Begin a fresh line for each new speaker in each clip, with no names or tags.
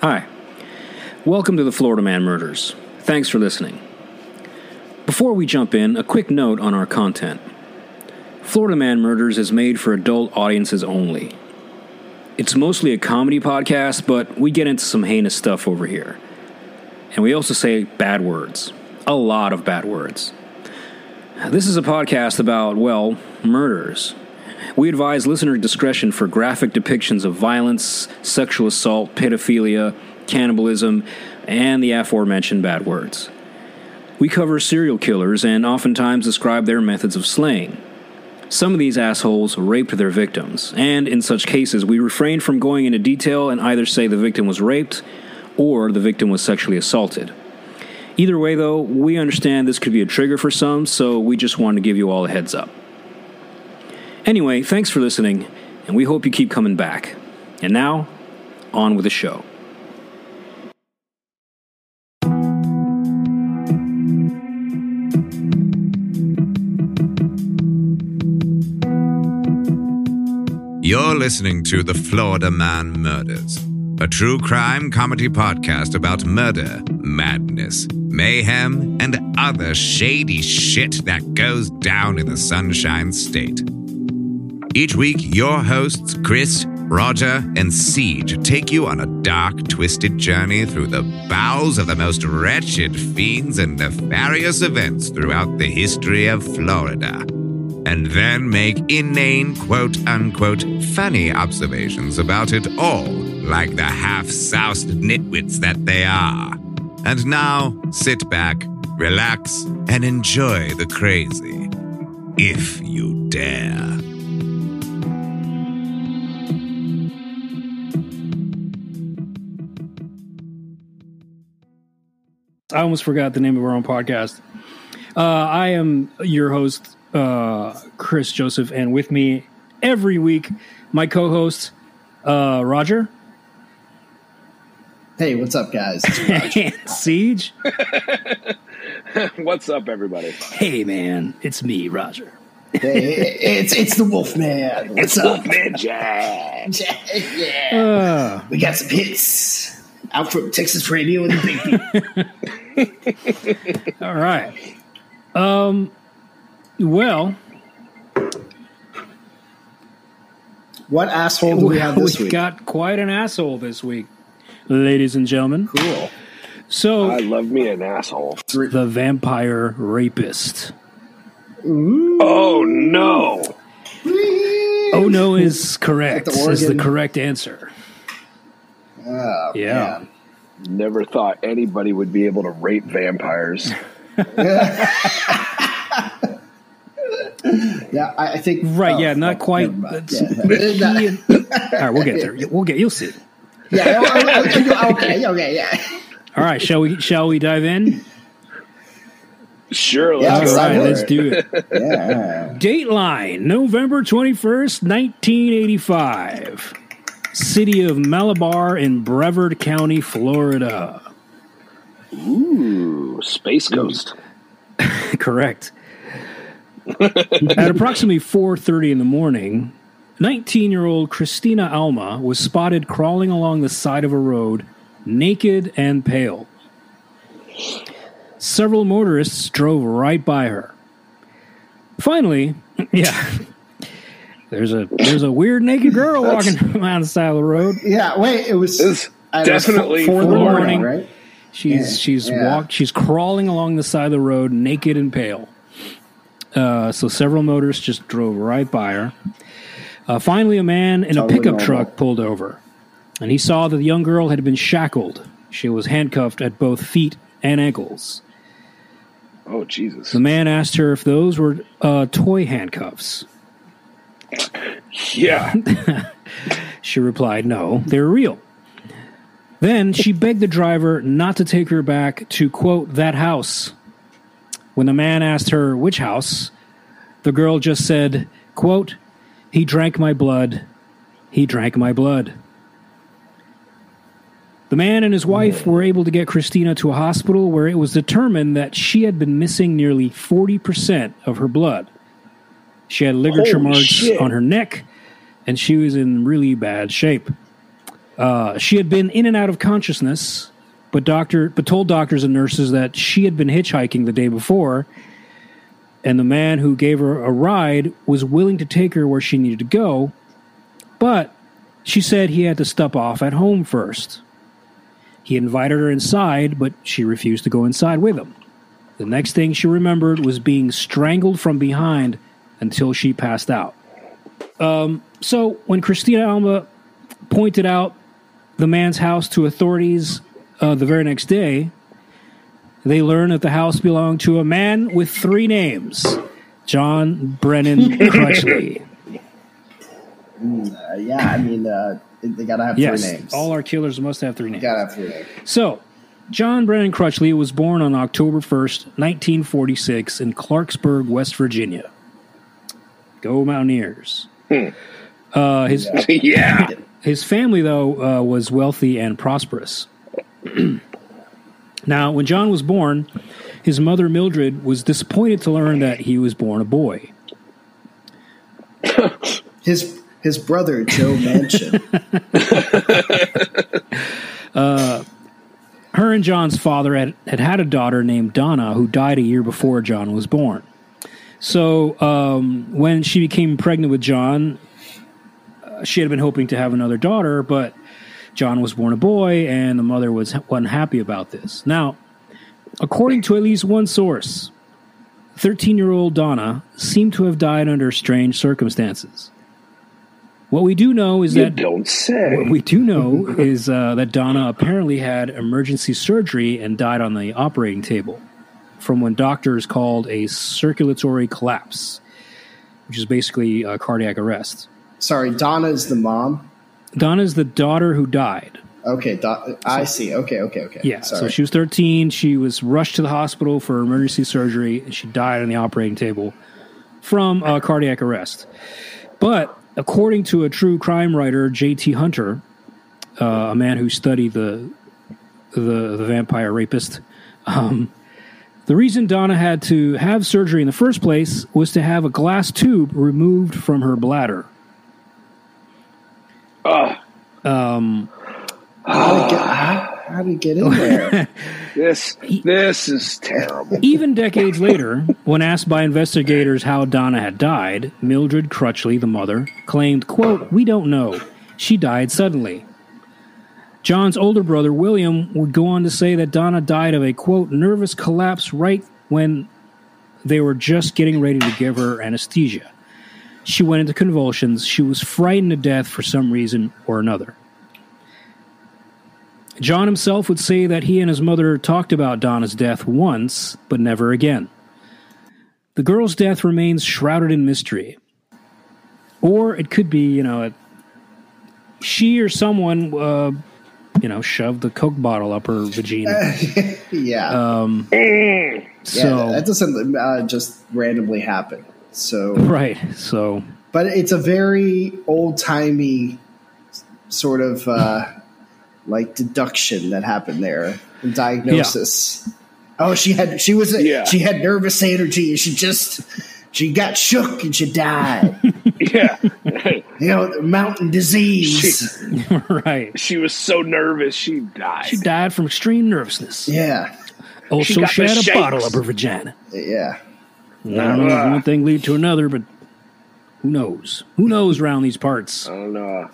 Hi. Welcome to the Florida Man Murders. Thanks for listening. Before we jump in, a quick note on our content. Florida Man Murders is made for adult audiences only. It's mostly a comedy podcast, but we get into some heinous stuff over here. And we also say bad words. A lot of bad words. This is a podcast about, well, murders. We advise listener discretion for graphic depictions of violence, sexual assault, pedophilia, cannibalism, and the aforementioned bad words. We cover serial killers and oftentimes describe their methods of slaying. Some of these assholes raped their victims, and in such cases, we refrain from going into detail and either say the victim was raped or the victim was sexually assaulted. Either way, though, we understand this could be a trigger for some, so we just wanted to give you all a heads up. Anyway, thanks for listening, and we hope you keep coming back. And now, on with the show.
You're listening to The Florida Man Murders, a true crime comedy podcast about murder, madness, mayhem, and other shady shit that goes down in the Sunshine State. Each week, your hosts, Chris, Roger, and Siege, take you on a dark, twisted journey through the bowels of the most wretched fiends and nefarious events throughout the history of Florida and then make inane, quote unquote, funny observations about it all, like the half soused nitwits that they are. And now, sit back, relax, and enjoy the crazy. If you dare.
I almost forgot the name of our own podcast. Uh, I am your host, uh, Chris Joseph, and with me every week, my co-host uh, Roger
Hey, what's up, guys? It's Raj.
and Siege.
What's up, everybody?
Hey, man, it's me, Roger.
hey, it's it's the Wolfman. What's up?
Man Jack.
yeah,
Uh,
we got some hits out from Texas Radio and the Big Beat.
all right. Um. Well,
What asshole do we have this week?
we've
week?
got quite an asshole this week, ladies and gentlemen.
cool.
So,
I love me an asshole.
the vampire rapist.
Oh no!
Oh no, is correct.
the
Is the correct answer.
Oh,
Yeah.
man.
Never thought anybody would be able to rape vampires.
Yeah, I, I think.
Right?
oh,
yeah, not quite.
never mind.
That's-
Yeah, yeah.
All right, we'll get there. We'll get. You'll see.
Yeah, okay, okay, yeah.
All right, shall we? Shall we dive in?
Sure, let's
let's
go.
right, let's do it.
Yeah.
Dateline, November twenty first, nineteen eighty five. City of Malabar in Brevard County, Florida.
Ooh, Space Ghost.
Correct. At approximately 4:30 in the morning, 19-year-old Christina Alma was spotted crawling along the side of a road, naked and pale. Several motorists drove right by her. Finally, yeah. There's a there's a weird naked girl walking around the side of the road.
Yeah, wait, it was.
It's
I know,
definitely
four in the
Florida.
morning, right?
She's
Yeah,
she's
yeah.
walked she's crawling along the side of the road naked and pale. Uh, so several motorists just drove right by her. Uh, finally, a man in a pickup
normal.
truck pulled over, and he saw that the young girl had been shackled. She was handcuffed at both feet and ankles.
oh Jesus!
The man asked her if those were uh, toy handcuffs.
Yeah,
She replied, no, they're real. Then she begged the driver not to take her back to, quote, that house. When the man asked her which house, the girl just said, quote, he drank my blood. He drank my blood. The man and his wife were able to get Christina to a hospital where it was determined that she had been missing nearly 40% of her blood. She had ligature
Holy
marks
shit.
on her neck, and she was in really bad shape. Uh, she had been in and out of consciousness, but doctor but told doctors and nurses that she had been hitchhiking the day before, and the man who gave her a ride was willing to take her where she needed to go, but she said he had to stop off at home first. He invited her inside, but she refused to go inside with him. The next thing she remembered was being strangled from behind until she passed out. Um, so when Christina Alma pointed out the man's house to authorities uh, the very next day, they learned that the house belonged to a man with three names John Brennan Crutchley.
Uh, yeah, I mean, uh, they gotta have
yes,
three names.
all our killers must have three names.
gotta have three names.
So, John Brennan Crutchley was born on October 1st, 1946, in Clarksburg, West Virginia. Go Mountaineers. Uh, his,
yeah.
his family, though, uh, was wealthy and prosperous. now, when John was born, his mother, Mildred, was disappointed to learn that he was born a boy.
His his brother Joe Manchin.
her and John's father had, had had a daughter named Donna who died a year before John was born. So um, when she became pregnant with John, uh, she had been hoping to have another daughter, but John was born a boy, and the mother was wasn't about this. Now, according to at least one source, 13 year old Donna seemed to have died under strange circumstances. What we do know is
You
that
don't say.
what we do know is uh, that Donna apparently had emergency surgery and died on the operating table from when doctors called a circulatory collapse, which is basically a cardiac arrest.
Sorry, Donna is the mom.
Donna is the daughter who died.
Okay, Do- I see. Okay, okay, okay.
Yeah,
Sorry.
so she was 13. She was rushed to the hospital for emergency surgery, and she died on the operating table from uh, cardiac arrest. But according to a true crime writer, J.T. Hunter, uh, a man who studied the the, the vampire rapist, um, the reason Donna had to have surgery in the first place was to have a glass tube removed from her bladder.
Ugh,
how, did it get, how, how did it get in there?
this this is terrible.
Even decades later, when asked by investigators how Donna had died, Mildred Crutchley, the mother, claimed, quote, We don't know. She died suddenly. John's older brother, William, would go on to say that Donna died of a, quote, nervous collapse right when they were just getting ready to give her anesthesia. She went into convulsions. She was frightened to death for some reason or another. John himself would say that he and his mother talked about Donna's death once, but never again. The girl's death remains shrouded in mystery. Or it could be, you know, she or someone, uh, you know, shoved the Coke bottle up her vagina.
yeah,
Um,
yeah.
so,
that doesn't uh, just randomly happen. So,
right. So,
but it's a very old timey sort of uh, like deduction that happened there. The diagnosis. Oh, she had she was
Yeah.
she had nervous energy. She just she got shook and she died.
Yeah,
you know, mountain disease.
right.
she was so nervous she died.
She died from extreme nervousness.
yeah,
Also,
got
she
the
had a
shakes.
bottle up her vagina.
yeah.
I don't know if one thing lead to another, but who knows? Who knows around these parts?
I don't know.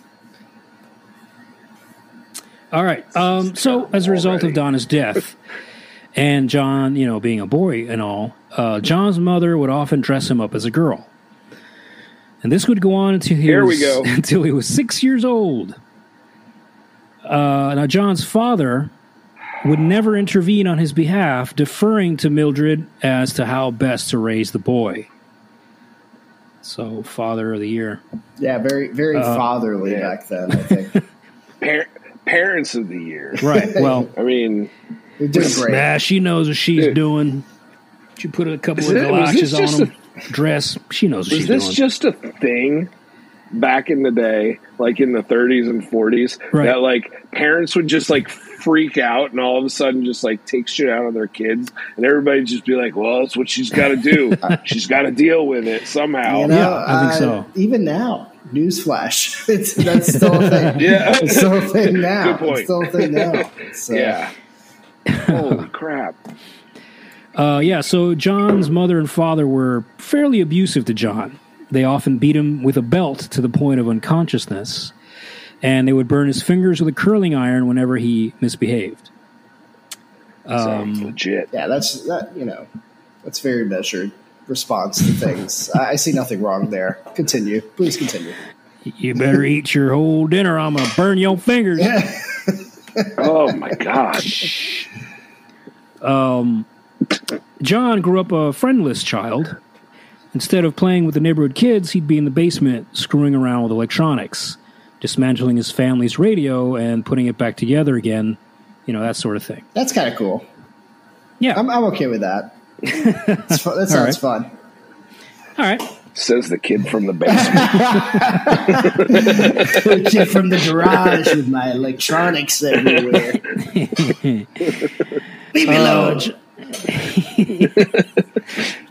All right. Um, so, as a result of Donna's death and John, you know, being a boy and all, uh, John's mother would often dress him up as a girl. And this would go on until he
Here
was
we go.
until he was six years old. Uh, now, John's father would never intervene on his behalf, deferring to Mildred as to how best to raise the boy. So, father of the year.
Yeah, very very
Uh,
fatherly
yeah.
back then. I think
Par- parents of the year.
Right. Well,
I mean,
they're great.
Nah, she knows what she's
Dude.
doing. She put a couple
Is
of
it-
galoshes on
just
him. Dress. She knows what
was
she's
this
doing.
just a thing back in the day, like in the 30s and 40s,
Right.
that like parents would just like freak out and all of a sudden just like take shit out of their kids, and everybody just be like, "Well, that's what she's got to do. she's got to deal with it somehow."
You know,
Yeah, I think so.
Even now, Newsflash. It's, that's still a thing.
Yeah.
It's still a thing now.
Good point.
It's still a thing now. So,
Yeah. Holy crap.
Uh, yeah, so John's mother and father were fairly abusive to John. They often beat him with a belt to the point of unconsciousness, and they would burn his fingers with a curling iron whenever he misbehaved.
Sounds legit.
Yeah, that's that. You know, that's very measured response to things. I, I see nothing wrong there. Continue, please continue.
You better eat your whole dinner. I'm gonna burn your fingers.
Oh my god.
Um, John grew up a friendless child. Instead of playing with the neighborhood kids, he'd be in the basement screwing around with electronics, dismantling his family's radio and putting it back together again. You know that sort of thing.
That's kind of cool.
Yeah.
I'm, I'm okay with that. That sounds
right.
fun.
All right.
Says the kid from the basement.
the Kid from the garage with my electronics everywhere. Leave me oh. alone.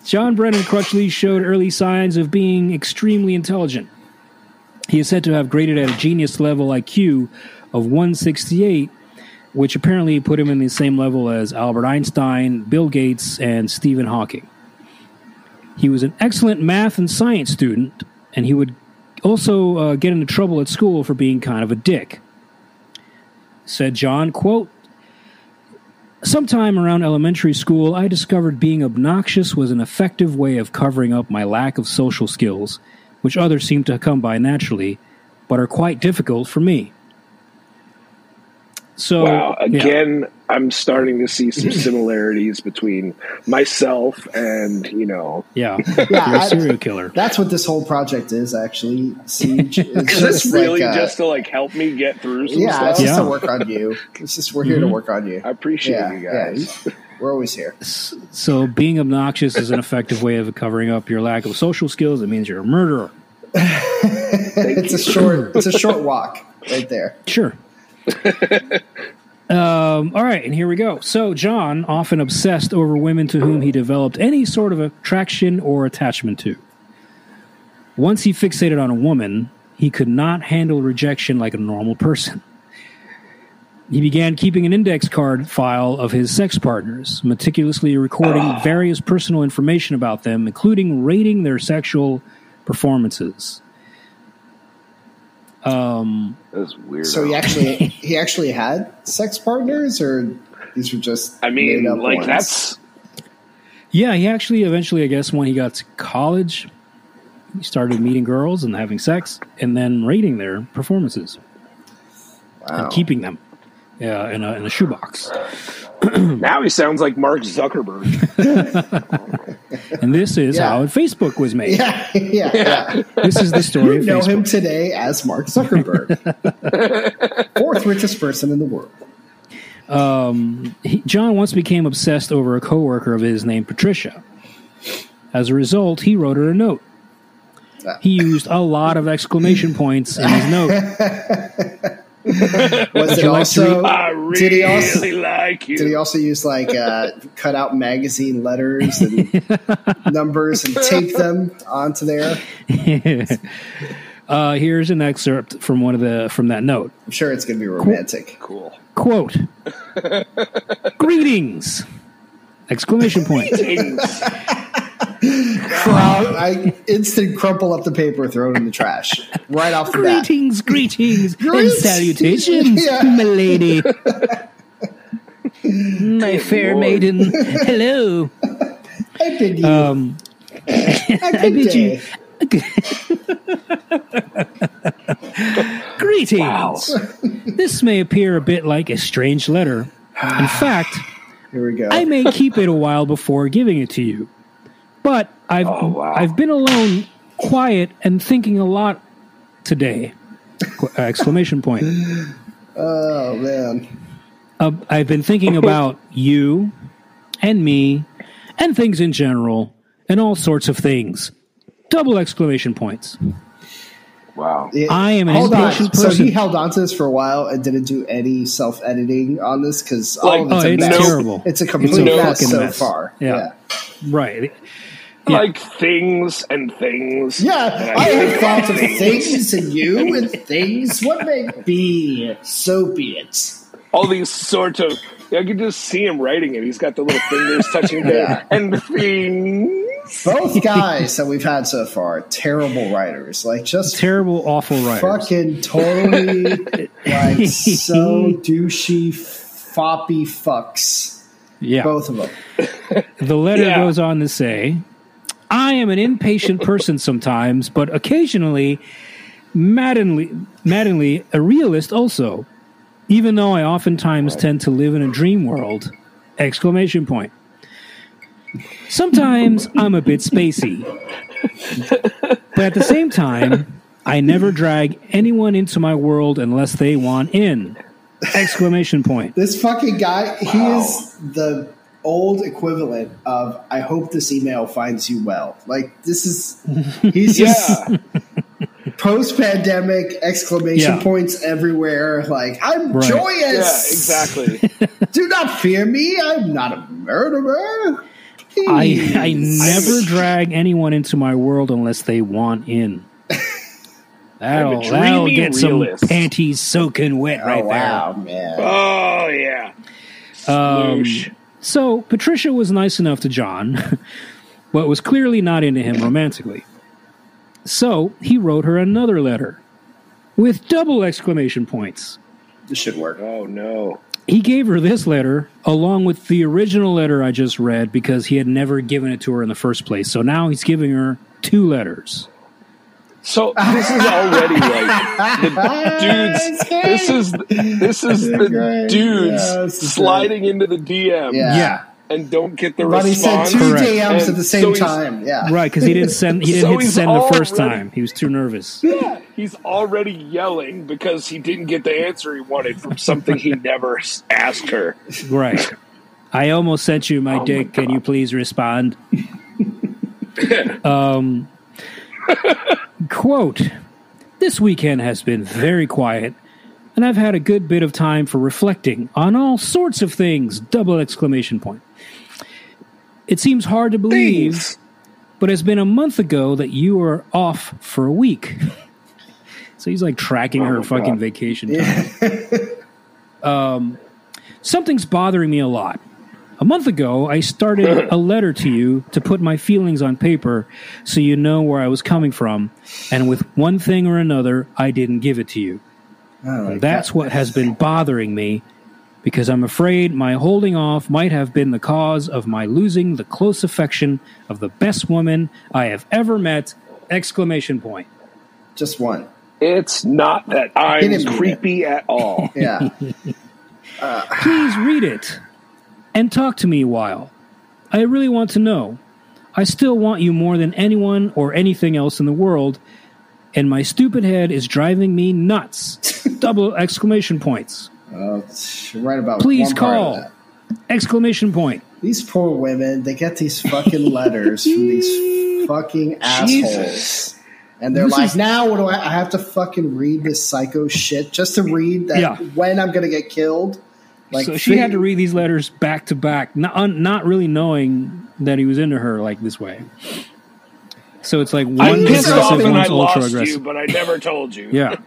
John Brennan Crutchley showed early signs of being extremely intelligent. He is said to have graded at a genius level IQ of 168, which apparently put him in the same level as Albert Einstein, Bill Gates, and Stephen Hawking. He was an excellent math and science student, and he would also uh, get into trouble at school for being kind of a dick. Said John, quote, Sometime around elementary school, I discovered being obnoxious was an effective way of covering up my lack of social skills, which others seem to come by naturally, but are quite difficult for me. So,
Wow.
yeah.
Again, I'm starting to see some similarities between myself and, you know,
yeah,
Yeah,
you're a
I-
serial killer.
That's what this whole project is, actually. Siege. It's
is this really
like, uh,
just to like help me get through some
yeah,
stuff?
it's just
Yeah. Mm-hmm.
to work on you. It's just we're here to work on you.
I appreciate
Yeah,
you
yeah.
guys.
We're always here.
So, being obnoxious is an effective way of covering up your lack of social skills. It means you're a murderer.
It's a short. It's a short walk right there.
Sure. Um, all right, and here we go. So, John often obsessed over women to whom he developed any sort of attraction or attachment to. Once he fixated on a woman, he could not handle rejection like a normal person. He began keeping an index card file of his sex partners, meticulously recording various personal information about them, including rating their sexual performances.
Um, that's weird.
So he actually he actually had sex partners, or these were just
I mean,
made up
like
ones?
that's
Yeah, he actually eventually, I guess, when he got to college, he started meeting girls and having sex, and then rating their performances
wow.
and keeping them. Yeah, in a in a shoebox.
now he sounds like Mark Zuckerberg.
And this is
Yeah.
how Facebook was made.
yeah, yeah, yeah.
This is the story
You
of
know
Facebook.
him today as Mark Zuckerberg, fourth richest person in the world.
Um, he, John once became obsessed over a coworker of his named Patricia. As a result, he wrote her a note. Ah. He used a lot of exclamation points in his note.
Was it
you like to
also?
I
Did he also-
like you.
Did he also use like uh, cut out magazine letters and numbers and tape them onto there?
Uh, here's an excerpt from one of the from that note.
I'm sure it's going to be romantic.
cool.
Quote Greetings! Exclamation point.
Crump- I instant crumple up the paper, throw it in the trash right off the bat.
greetings, greetings, and salutations,
Yeah.
my lady. my fair
Lord.
maiden. Hello.
I bid you.
Um,
I
I bid you. Greetings.
Wow.
This may appear a bit like a strange letter. In fact,
Here we go.
I may keep it a while before giving it to you. But I've
Oh, wow.
I've been alone, quiet, and thinking a lot today. Qu- uh, exclamation point.
oh man,
Uh, I've been thinking about you and me and things in general and all sorts of things. Double exclamation points.
Wow.
It-
I am an
hold on.
impatient
So he held on to this for a while and didn't do any self editing on this because
Like,
all it's
oh,
a
it's
mess.
terrible.
It's a
It's
complete
a
mess
fucking
so
mess.
far.
Yeah. Right. Yeah.
like things and things.
Yeah, I have thoughts of things and you and things. What may be, so be it.
All these sort of. I can just see him writing it. He's got the little fingers touching there
Yeah.
and things.
Both guys that we've had so far, terrible writers. Like just
Terrible, awful writers.
fucking totally like so douchey, foppy fucks.
yeah.
Both of them.
The letter
Yeah.
goes on to say, I am an impatient person sometimes, but occasionally, maddeningly, maddeningly a realist also, even though I oftentimes tend to live in a dream world. Exclamation point. Sometimes I'm a bit spacey. But at the same time, I never drag anyone into my world unless they want in. Exclamation point.
This fucking guy, he is the old equivalent of I hope this email finds you well. Like this is he's just
Yeah.
post pandemic exclamation
Yeah.
points everywhere. Like I'm
Right.
Yeah,
joyous.
exactly.
Do not fear me. I'm not a murderer.
I, I
Please.
never drag anyone into my world unless they want in. That'll,
I'm a
that'll
dreamy
get some panties soaking wet
Oh
right
wow, man.
Oh yeah.
Um,
Sploosh.
There. So Patricia was nice enough to John, but was clearly not into him romantically. So he wrote her another letter with double exclamation points.
This should work.
oh no.
He gave her this letter along with the original letter I just read because he had never given it to her in the first place. So now he's giving her two letters.
So this is already like the dudes. This is this is the
Great.
dudes
Yeah, this is
sliding into the DM
Yeah.
Yeah.
and don't get the response.
But he sent two
Correct.
DMs at the same
he's-
time. Yeah.
Right, because he didn't send. He didn't
So
hit
he's
send the first time. He was too nervous.
Yeah, he's already yelling because he didn't get the answer he wanted from something he never asked her.
Right. I almost sent you my
Oh my
dick. Can you please respond? um, quote: This weekend has been very quiet, and I've had a good bit of time for reflecting on all sorts of things. Double exclamation point. It seems hard to believe. But it's been a month ago that you were off for a week. so he's like tracking her
Oh,
fucking
God.
vacation time. um, something's bothering me a lot. A month ago, I started a letter to you to put my feelings on paper so you know where I was coming from. And with one thing or another, I didn't give it to you.
Oh,
That's
God.
what has been bothering me because I'm afraid my holding off might have been the cause of my losing the close affection of the best woman I have ever met! Exclamation point.
just one.
It's not that I'm creepy at all.
Yeah.
Please read it and talk to me a while. I really want to know. I still want you more than anyone or anything else in the world, and my stupid head is driving me nuts! Double exclamation points.
Uh, right about
Please
one part of
call. Exclamation point.
These poor women, they get these fucking letters from these fucking assholes.
Jesus.
And they're
This
like,
is-
now what do I, I have to fucking read this psycho shit just to read that
Yeah.
when I'm going to get killed? Like,
so she
fi-
had to read these letters back to back, not un, not really knowing that he was into her like this way. So it's like
I'm
one
pissed
aggressive,
and
one's ultra
lost you,
aggressive.
but I never told you.
Yeah.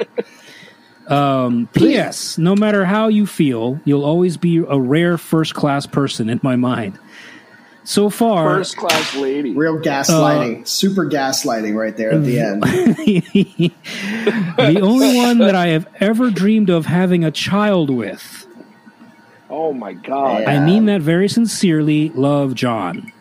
Um, P.S. No matter how you feel, you'll always be a rare first class person in my mind. So far,
First class lady.
Real gaslighting, super gaslighting right there at the end.
the only one that I have ever dreamed of having a child with.
Oh my god.
Yeah.
I mean that very sincerely. Love, John.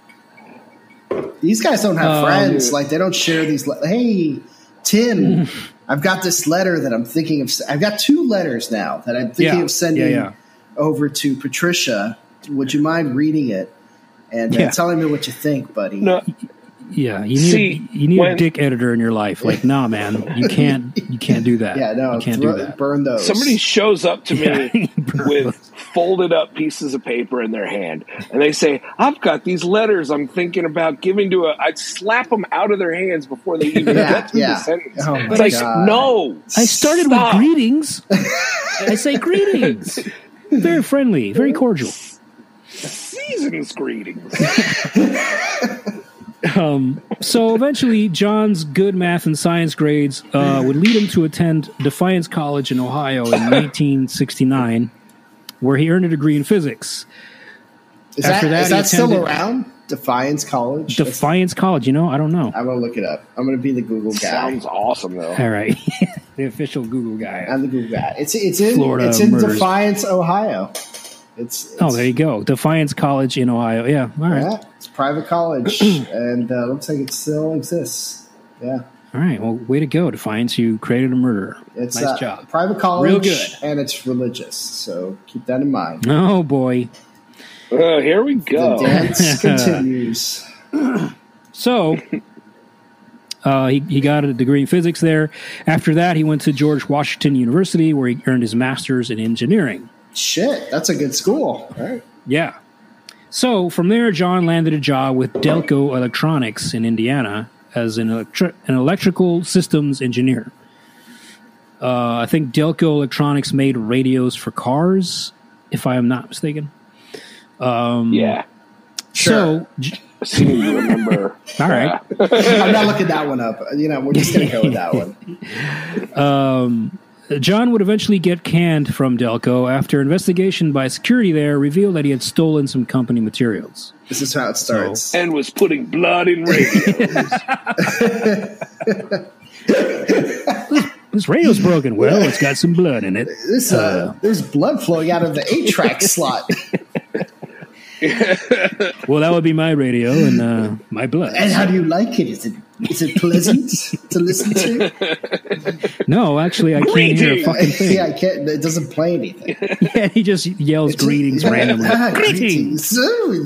These guys don't have
Um,
friends. Like, they don't share these. Le- hey, Tim, I've got this letter that I'm thinking of. I've got two letters now that I'm thinking
Yeah,
of sending
yeah, yeah.
over to Patricia. Would you mind reading it and uh,
Yeah.
telling me what you think, buddy?
No,
Yeah, you need
See,
a, you need a dick editor in your life. Like, nah, man, you can't you can't do that.
Yeah, no,
you can't
throw-
do that.
burn those.
somebody shows up to me
Yeah.
with folded up pieces of paper in their hand, and they say, "I've got these letters. I'm thinking about giving to a." I'd slap them out of their hands before they even
Yeah,
get through
yeah.
the sentence.
Oh my
it's like,
God.
no.
I started
Stop.
with greetings. I say greetings. Very friendly, very cordial.
Season's greetings.
Um, so eventually, John's good math and science grades uh, would lead him to attend Defiance College in Ohio in 1969, where he earned a degree in physics.
Is
After
that,
that,
is that still around? Defiance College. That's-
Defiance College, you know? I don't know.
I'm gonna look it up. I'm gonna be the Google guy.
Sounds awesome though.
All right. the official Google guy.
I'm the Google guy. It's it's in
Florida
it's in
murders.
Defiance, Ohio. It's, it's
Oh, there you go. Defiance College in Ohio. Yeah. All right.
yeah, it's a private college, and uh, looks like it still exists. Yeah,
All right. Well, way to go, Defiance. You created a murderer.
it's
nice
uh,
job.
private college,
Real good.
and it's religious. So keep that in mind.
Oh, boy.
Uh, here we go.
The
go.
dance continues.
So uh, he, he got a degree in physics there. After that, he went to George Washington University, where he earned his master's in engineering.
Shit, that's a good school. right?
Yeah. So from there, John landed a job with Delco Electronics in Indiana as an, electri- an electrical systems engineer. Uh, I think Delco Electronics made radios for cars, if I am not mistaken.
yeah.
So, J-
I seem remember.
all right.
I'm not looking that one up. You know, we're just gonna go with that one.
John would eventually get canned from Delco after investigation by security there revealed that he had stolen some company materials.
This is how it starts.
and was putting blood in radios.
This radio's broken. Well, it's got some blood in it.
This uh, there's blood flowing out of the eight track slot.
Well, that would be my radio and uh, my blood.
And how do you like it? Is it is it pleasant to listen to?
No, actually, I can't hear a fucking thing.
yeah, I can't. It doesn't play anything.
Yeah, he just yells greetings
Yeah.
randomly.
Ah,
greetings.
So,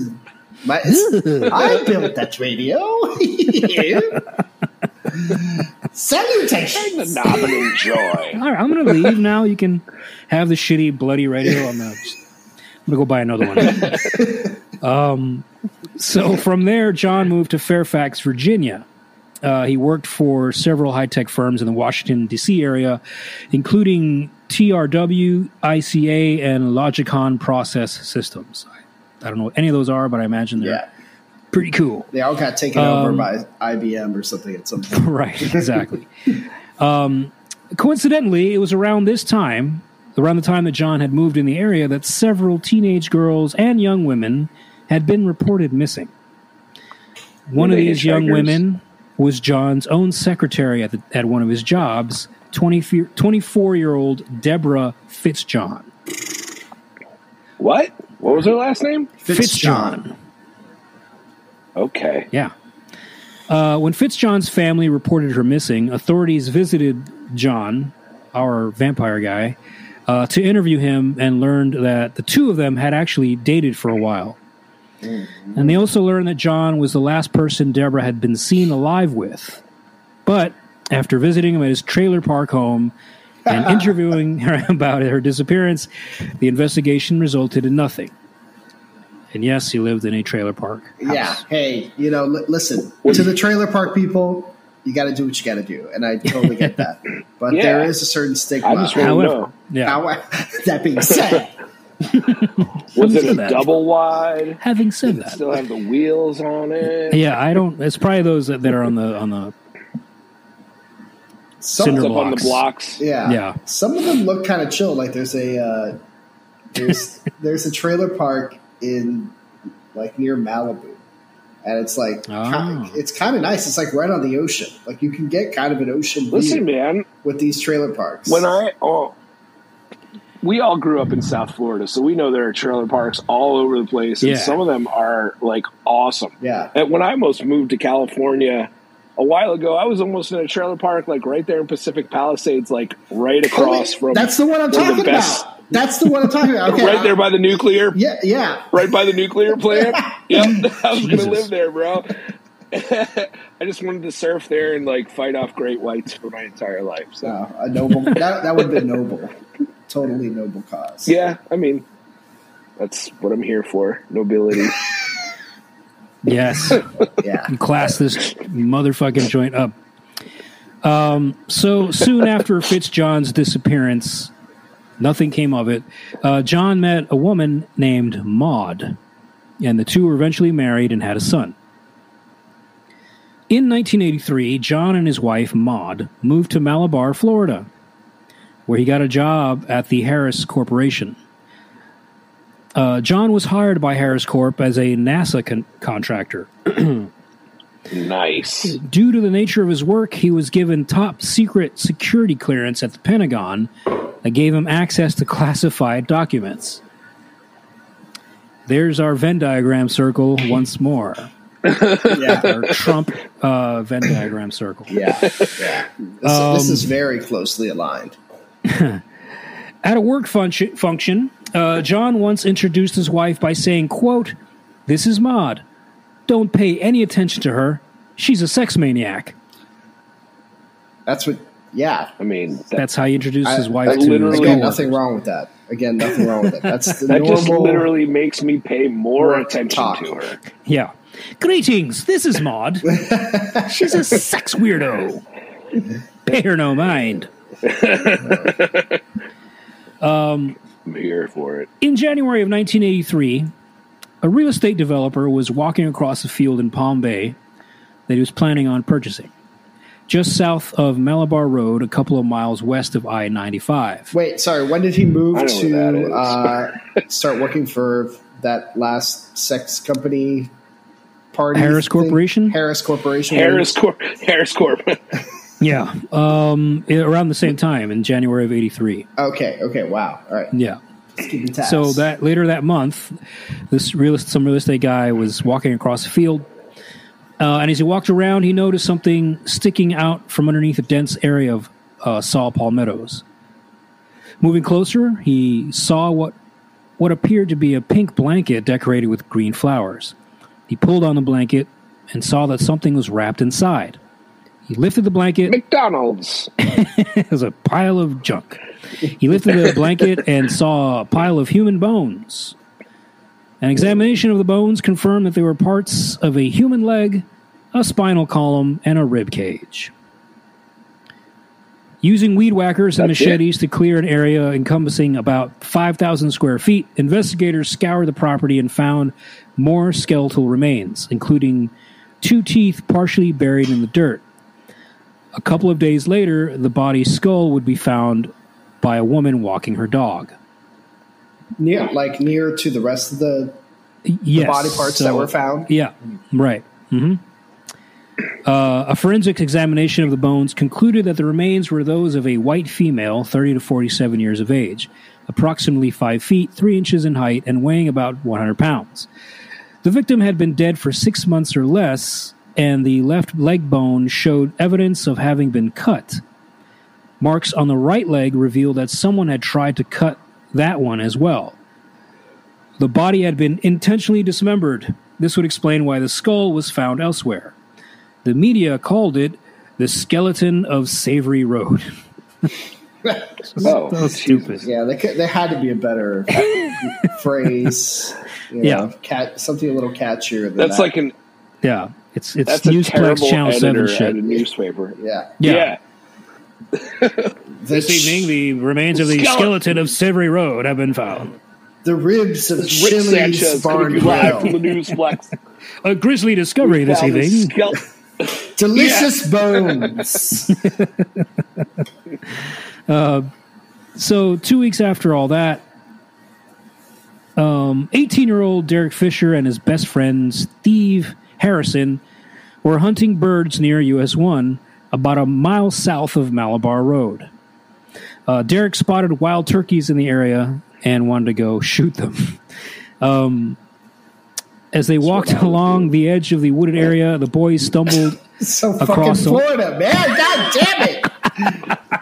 my, I built that radio. Salutations.
the knob and enjoy.
All right, I'm gonna leave now. You can have the shitty bloody radio. I'm gonna, just, I'm gonna go buy another one. um, so from there, John moved to Fairfax, Virginia. Uh, he worked for several high tech firms in the Washington D.C. area, including TRW, ICA, and Logicon Process Systems. I, I don't know what any of those are, but I imagine they're
Yeah,
pretty cool.
they all got taken over
Um,
by IBM or something at some point.
right, exactly. um, coincidentally, it was around this time, around the time that John had moved in the area, that several teenage girls and young women had been reported missing. One of these young women was John's own secretary at, the, at one of his jobs, 24 year old Deborah Fitzjohn.
What? What was her last name?
Fitzjohn.
Okay.
Yeah. Uh, when Fitzjohn's family reported her missing, authorities visited John, our vampire guy, uh, to interview him and learned that the two of them had actually dated for a while. And they also learned that John was the last person Deborah had been seen alive with. But after visiting him at his trailer park home and interviewing her about her disappearance, the investigation resulted in nothing. And yes, he lived in a trailer park. house.
Yeah. Hey, you know, li- listen to the trailer park people. You got to do what you got to do, and I totally get that. But
Yeah.
there is a certain stigma.
I just want to know.
yeah.
How- that being said,
Was it a
that?
double wide?
Having said
Did it
that,
still have the wheels on it?
yeah, I don't. It's probably those that, that are on the on the
some,
Up on the
blocks.
blocks.
yeah,
Yeah.
some of them look kind of chill. Like there's a uh, there's there's a trailer park in like near Malibu, and it's like
Oh.
ki- ah. it's kind of nice. It's like right on the ocean. Like you can get kind of an ocean
Listen,
view
man.
with these trailer parks.
When I oh, we all grew up in South Florida, so we know there are trailer parks all over the place, and
Yeah.
some of them are like awesome.
yeah,
And when I most moved to California a while ago, I was almost in a trailer park, like right there in Pacific Palisades, like right oh, across from.
that's the one I'm
one the
talking
best-
about. That's the one I'm talking about. Okay,
right there by the nuclear,
yeah, yeah.
right by the nuclear plant. yep, I was
Jesus.
gonna live there, bro. I just wanted to surf there and like fight off great whites for my entire life. So
No, a noble. that that would have been noble. Totally noble cause.
yeah, I mean, that's what I'm here for. Nobility.
yes,
yeah.
class this motherfucking joint up. Um, so soon after Fitzjohn's disappearance, nothing came of it. Uh, John met a woman named Maud, and the two were eventually married and had a son. In 1983, John and his wife, Maud, moved to Malabar, Florida, where he got a job at the Harris Corporation. Uh, John was hired by Harris Corp as a NASA con- contractor.
Nice.
Due to the nature of his work, he was given top secret security clearance at the Pentagon that gave him access to classified documents. There's our Venn diagram circle once more.
Yeah,
Our Trump uh, Venn diagram circle.
yeah, yeah. This,
Um,
this is very closely aligned.
At a work function, function uh, John once introduced his wife by saying, quote, This is Maud. Don't pay any attention to her. She's a sex maniac.
That's what. Yeah,
I mean, that,
That's how he introduced his wife
I
to
literally-
his
again, nothing wrong with that. Again, nothing wrong with it. That's the
that just literally makes me pay more attention
talk.
to her.
Yeah. Greetings, this is Maud. She's a sex weirdo. Pay her no mind.
Um, I'm here for it.
In January of 1983, a real estate developer was walking across a field in Palm Bay that he was planning on purchasing, just south of Malabar Road, a couple of miles west of I 95.
Wait, sorry. When did he move
I know what that
to uh, start working for that last sex company party?
Harris
thing?
Corporation?
Harris Corporation.
Harris Corp. Harris Corp.
Yeah, um, around the same time in January of 83.
Okay. Okay. Wow. All right.
Yeah. So that later that month, this real some real estate guy was walking across the field, uh, and as he walked around, he noticed something sticking out from underneath a dense area of uh, saw palmettos. Moving closer, he saw what what appeared to be a pink blanket decorated with green flowers. He pulled on the blanket and saw that something was wrapped inside. He lifted the blanket.
McDonald's.
It was a pile of junk. He lifted the blanket and saw a pile of human bones. An examination of the bones confirmed that they were parts of a human leg, a spinal column, and a rib cage. Using weed whackers and
That's it?
machetes to clear an area encompassing about 5,000 square feet, investigators scoured the property and found more skeletal remains, including two teeth partially buried in the dirt. A couple of days later, the body's skull would be found by a woman walking her dog.
Near, like near to the rest of the
Yes,
body parts
so-
that were found.
Yeah, right. hmm Uh, a forensic examination of the bones concluded that the remains were those of a white female, 30 to 47 years of age, approximately 5 feet, 3 inches in height, and weighing about 100 pounds. The victim had been dead for six months or less, and the left leg bone showed evidence of having been cut. Marks on the right leg revealed that someone had tried to cut that one as well. The body had been intentionally dismembered. This would explain why the skull was found elsewhere. The media called it the skeleton of Savory Road.
Oh,
So stupid.
Yeah, they could, there had to be a better phrase. You
Yeah.
cat something a little catchier than
That's
that.
like an
Yeah, it's it's
that's
Newsplex
terrible
Channel Seven
editor
shit.
a newspaper.
yeah.
Yeah.
The,
This evening, the remains of the
Skeleton.
skeleton of Savory Road have been found.
the ribs of
Rick Sanchez
Barn
coming live from the
Grill.
Newsplex.
A grisly discovery this evening.
skele-
Delicious bones.
So, two weeks after all that, um, 18 year old Derek Fisher and his best friend Steve Harrison were hunting birds near US 1, about a mile south of Malabar Road. Uh, Derek spotted wild turkeys in the area and wanted to go shoot them. Um, as they walked along the edge of the wooded area, the boys stumbled
so fucking
Across the-
Florida, man. God damn it.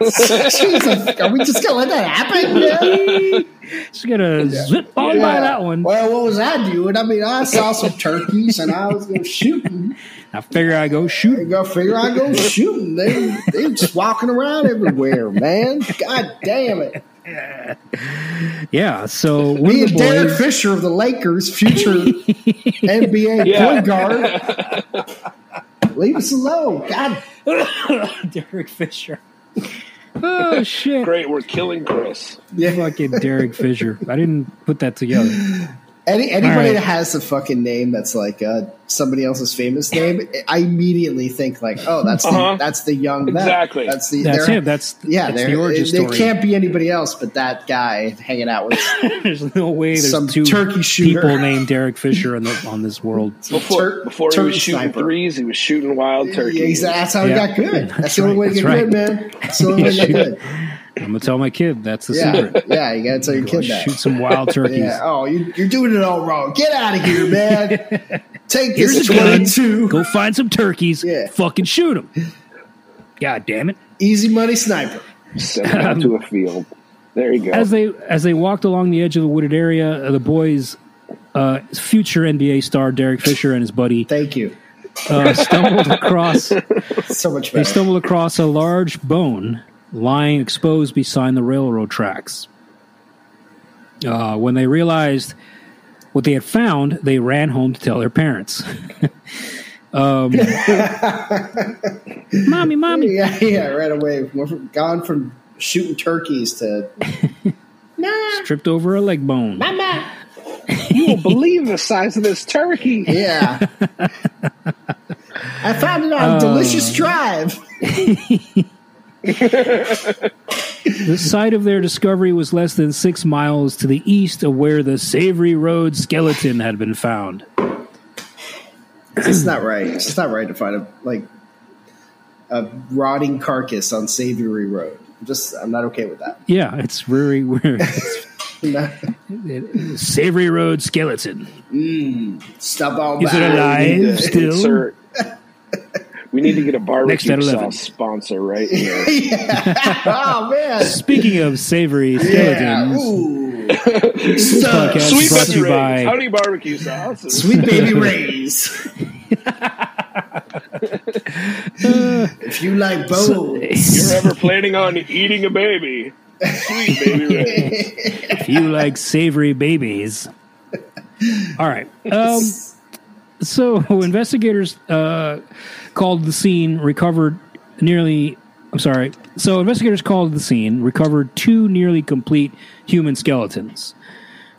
Jesus, are we just gonna let that happen? Yeah.
Just gonna zip on by that one.
Well, what was I doing? I mean, I saw some turkeys and I was going shooting.
I figure I go shoot.
I go figure I go shooting. They they just walking around everywhere, man. God damn it.
Yeah. So one
Me and
the
Derek Fisher of the Lakers, future NBA
Yeah.
point guard. Leave us alone. God
Derek Fisher. Oh shit!
Great, we're killing Chris.
yeah.
Fucking Derek Fisher. I didn't put that together.
Any anybody
right.
that has a fucking name that's like uh, somebody else's famous name, I immediately think like, oh, that's
Uh-huh.
the that's the young man.
Exactly.
That's the
That's him. That's
yeah.
That's
they're-
the origin
There
story.
can't be anybody else but that guy hanging out with
there's no way there's
Some
two
turkey shooter.
people named Derek Fisher on, the, on this world.
Before,
Tur-
before he was shooting
sniper.
threes, he was shooting wild
Yeah,
turkeys.
exactly. That's how he
Yeah.
got good. That's,
That's
the only way to
right.
get
That's
good, man. That's the only way to get good.
I'm gonna tell my kid that's the
Yeah,
secret.
yeah. You gotta tell your
Go
kid that.
shoot some wild turkeys.
Yeah. Oh, you, you're doing it all wrong. Get out of here, man. Take
Here's
this
a gun.
twenty-two.
Go find some turkeys.
Yeah.
Fucking shoot them. God damn it.
Easy money sniper.
Send him out to a field. There you go.
As they as they walked along the edge of the wooded area, uh, the boys, uh, future NBA star Derek Fisher and his buddy,
Thank you.
uh, stumbled across
So much
they stumbled across a large bone lying exposed beside the railroad tracks. Uh, when they realized what they had found, they ran home to tell their parents. um, mommy, mommy.
yeah, yeah. Right away. We're from- gone from shooting turkeys to
Tripped over a leg bone. Mama.
you won't believe the size of this turkey.
yeah. I found it on
Uh,
Delicious Drive.
The site of their discovery was less than six miles to the east of where the Savory Road skeleton had been found.
It's not right. It's just not right to find a like a rotting carcass on Savory Road. I'm just I'm not okay with that.
Yeah, it's very weird.
Not-
Savory Road skeleton.
Mm, Stop all
Is it alive?
We need to
Still?
insert- we need to get a barbecue
at 11.
sauce sponsor right here.
oh man.
Speaking of savory
Yeah.
skeletons,
Ooh.
this
Stuff.
podcast
Sweet
brought to
Baby
you
Ray's.
by
Honey barbecue sauce.
Sweet baby rays. if you like bones,
You're ever planning on eating a baby? Sweet Baby Ray's.
if you like savory babies. All right. Um, so investigators uh, called the scene, recovered nearly. I'm sorry. So investigators called the scene, recovered two nearly complete human skeletons.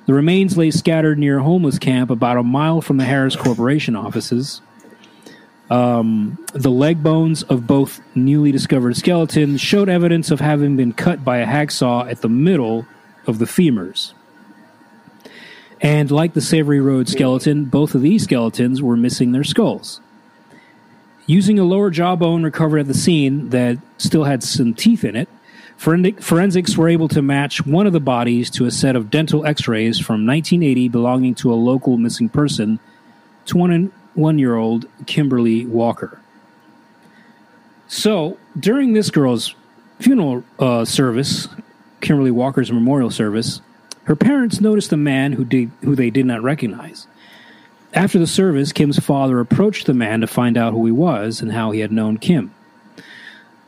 The remains lay scattered near a homeless camp about a mile from the Harris Corporation offices. Um, the leg bones of both newly discovered skeletons showed evidence of having been cut by a hacksaw at the middle of the femurs. And like the Savory Road skeleton, both of these skeletons were missing their skulls. Using a lower jawbone recovered at the scene that still had some teeth in it, forensics were able to match one of the bodies to a set of dental x rays from 1980 belonging to a local missing person, 21 year old Kimberly Walker. So, during this girl's funeral uh, service, Kimberly Walker's memorial service, her parents noticed a man who, did, who they did not recognize. After the service, Kim's father approached the man to find out who he was and how he had known Kim.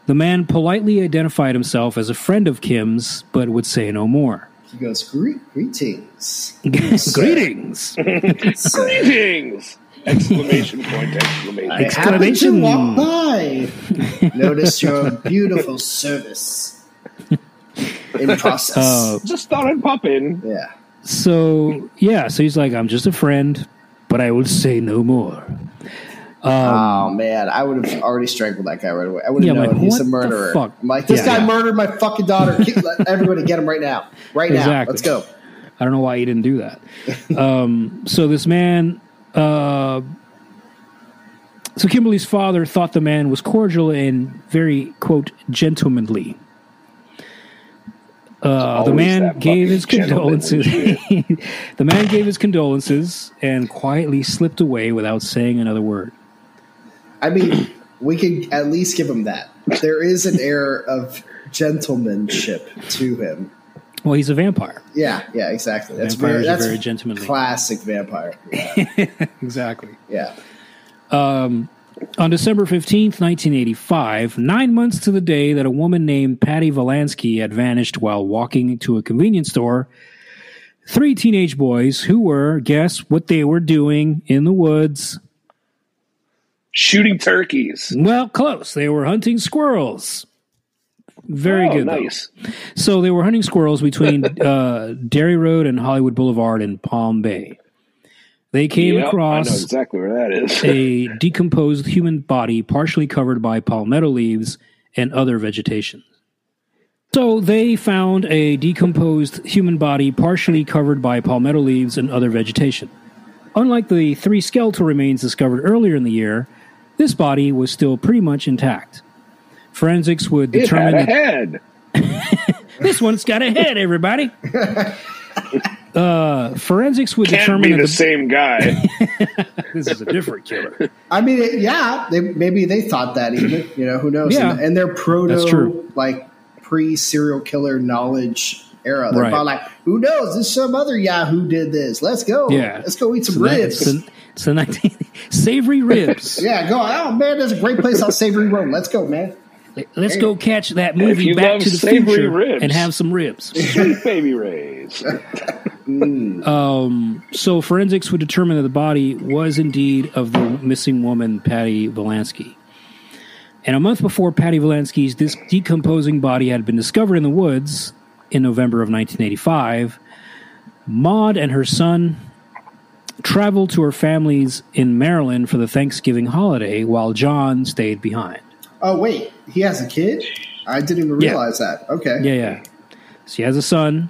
The man politely identified himself as a friend of Kim's, but would say no more.
he goes, "Gre- "Greetings."
Greetings!
Greetings! Exclamation point! Exclamation!
I
Exclamation.
happened to walk by. Notice your beautiful service in process.
Uh,
Just thought I'd pop in.
yeah.
So, yeah, so he's like, I'm just a friend, but I will say no more.
oh man, I would have already strangled that guy right away. I would have
Yeah,
known
like,
he's a murderer.
fuck?
I'm like, this
Yeah.
guy
Yeah.
murdered my fucking daughter. Everybody, get him right now, right now. Let's go.
I don't know why he didn't do that. um, so this man, uh, so Kimberly's father thought the man was cordial and very quote gentlemanly. Uh, the man gave his condolences. the man gave his condolences and quietly slipped away without saying another word.
I mean, we could at least give him that. There is an air of gentlemanship to him.
Well, he's a vampire.
Yeah, yeah, exactly. That's
Vampires
very
are
that's
very gentlemanly.
classic vampire. Yeah,
Exactly.
yeah.
On December 15th, 1985, nine months to the day that a woman named Patty Volansky had vanished while walking to a convenience store, three teenage boys who were, guess what they were doing in the woods?
Shooting turkeys.
Well, close. They were hunting squirrels. Very
oh,
good. though.
nice.
So they were hunting squirrels between uh, Derry Road and Hollywood Boulevard in Palm Bay. They came
Yep, I know
across
exactly where that is.
a decomposed human body partially covered by palmetto leaves and other vegetation. So they found a decomposed human body partially covered by palmetto leaves and other vegetation. Unlike the three skeletal remains discovered earlier in the year, this body was still pretty much intact. Forensics would
it
determine
had a
that
head.
this one's got a head, everybody. Uh, forensics would
Can't
determine
be the
the-
same guy.
this is a different killer.
I mean, it, yeah, they, maybe they thought that even. You know, who knows?
Yeah.
and, and their proto,
That's true.
like pre serial killer knowledge era. They're
Right.
probably like, who knows? This some other Yahoo did this. Let's go.
Yeah.
let's go eat some
So
ribs.
It's the, it's the 19, savory ribs.
yeah, go. Oh man, there's a great place on Savory Road. Let's go, man.
Let's go catch that movie Back to the Future
ribs.
and have some ribs.
Sweet baby rays. Mm.
Um, so forensics would determine that the body was indeed of the missing woman, Patty Volansky. And a month before Patty Volansky's this decomposing body had been discovered in the woods in November of 1985, Maud and her son traveled to her family's in Maryland for the Thanksgiving holiday while John stayed behind.
Oh wait, he has a kid. I didn't even
Yeah.
realize that. Okay.
Yeah, yeah. So he has a son,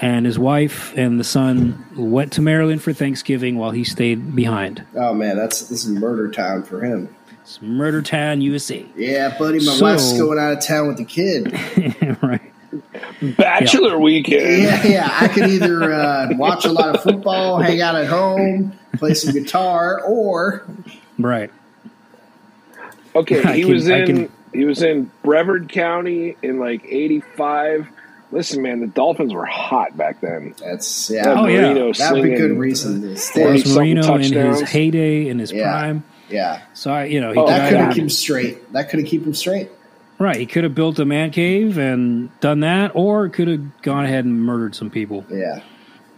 and his wife and the son went to Maryland for Thanksgiving while he stayed behind.
Oh man, that's this is murder town for him.
It's Murder Town, USA.
Yeah, buddy, my
So-
wife's going out of town with the kid.
right.
Bachelor weekend.
Yeah, yeah. I could either uh, watch a lot of football, hang out at home, play some guitar, or
Right.
Okay, he
can-
was in
can-
he was in Brevard County in like '85. Listen, man, the Dolphins were hot back then.
that's
That
yeah.
Oh, yeah.
That'd be good reason to stay.
Forty
Horace
something
Marino in his heyday, in his
Yeah.
prime.
Yeah,
So, I, you know, he
Oh,
could
that could have
either-
kept him straight. That could have kept him straight.
right. He could have built a man cave and done that, or could have gone ahead and murdered some people.
Yeah,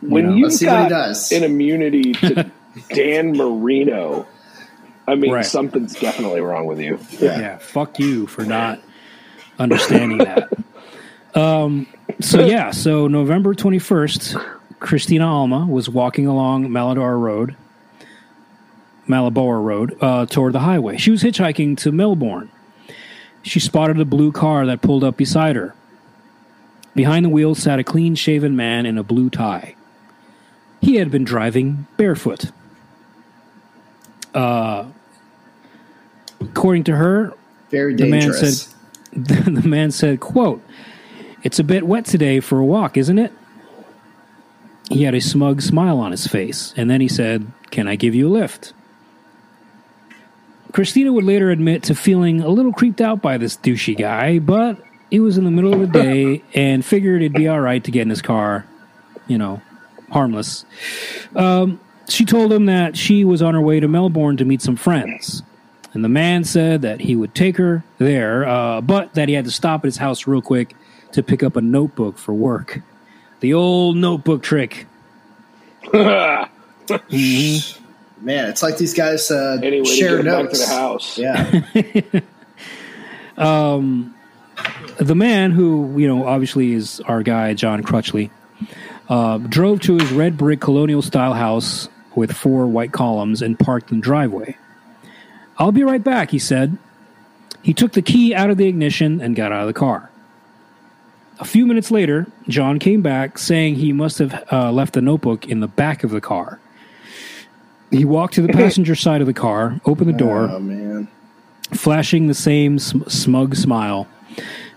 When
know.
you
Let's see what he
got
does.
an immunity to Dan Marino, I mean,
Right.
something's definitely wrong with you.
yeah.
yeah, fuck you for not understanding that. Um, so yeah, so November twenty first, Christina Alma was walking along Maladar Road, Malabora Road, uh, toward the highway. She was hitchhiking to Melbourne. She spotted a blue car that pulled up beside her. Behind the wheel sat a clean shaven man in a blue tie. He had been driving barefoot. Uh, according to her,
Very
The man said- the man said, quote, It's a bit wet today for a walk, isn't it? He had a smug smile on his face, and then he said, Can I give you a lift? Christina would later admit to feeling a little creeped out by this douchey guy, but it was in the middle of the day and figured it'd be all right to get in his car, you know, harmless. Um, she told him that she was on her way to Melbourne to meet some friends. And the man said that he would take her there, uh, but that he had to stop at his house real quick to pick up a notebook for work. The old notebook trick.
Man, it's like these guys uh,
Anyway, to
share
get back to
notes.
the house.
Yeah,
The man, who, you know, obviously is our guy, John Crutchley, uh, drove to his red brick colonial style house with four white columns and parked in the driveway. I'll be right back, he said. He took the key out of the ignition and got out of the car. A few minutes later, John came back saying he must have uh, left the notebook in the back of the car. He walked to the passenger side of the car, opened the door,
oh man,
flashing the same sm- smug smile.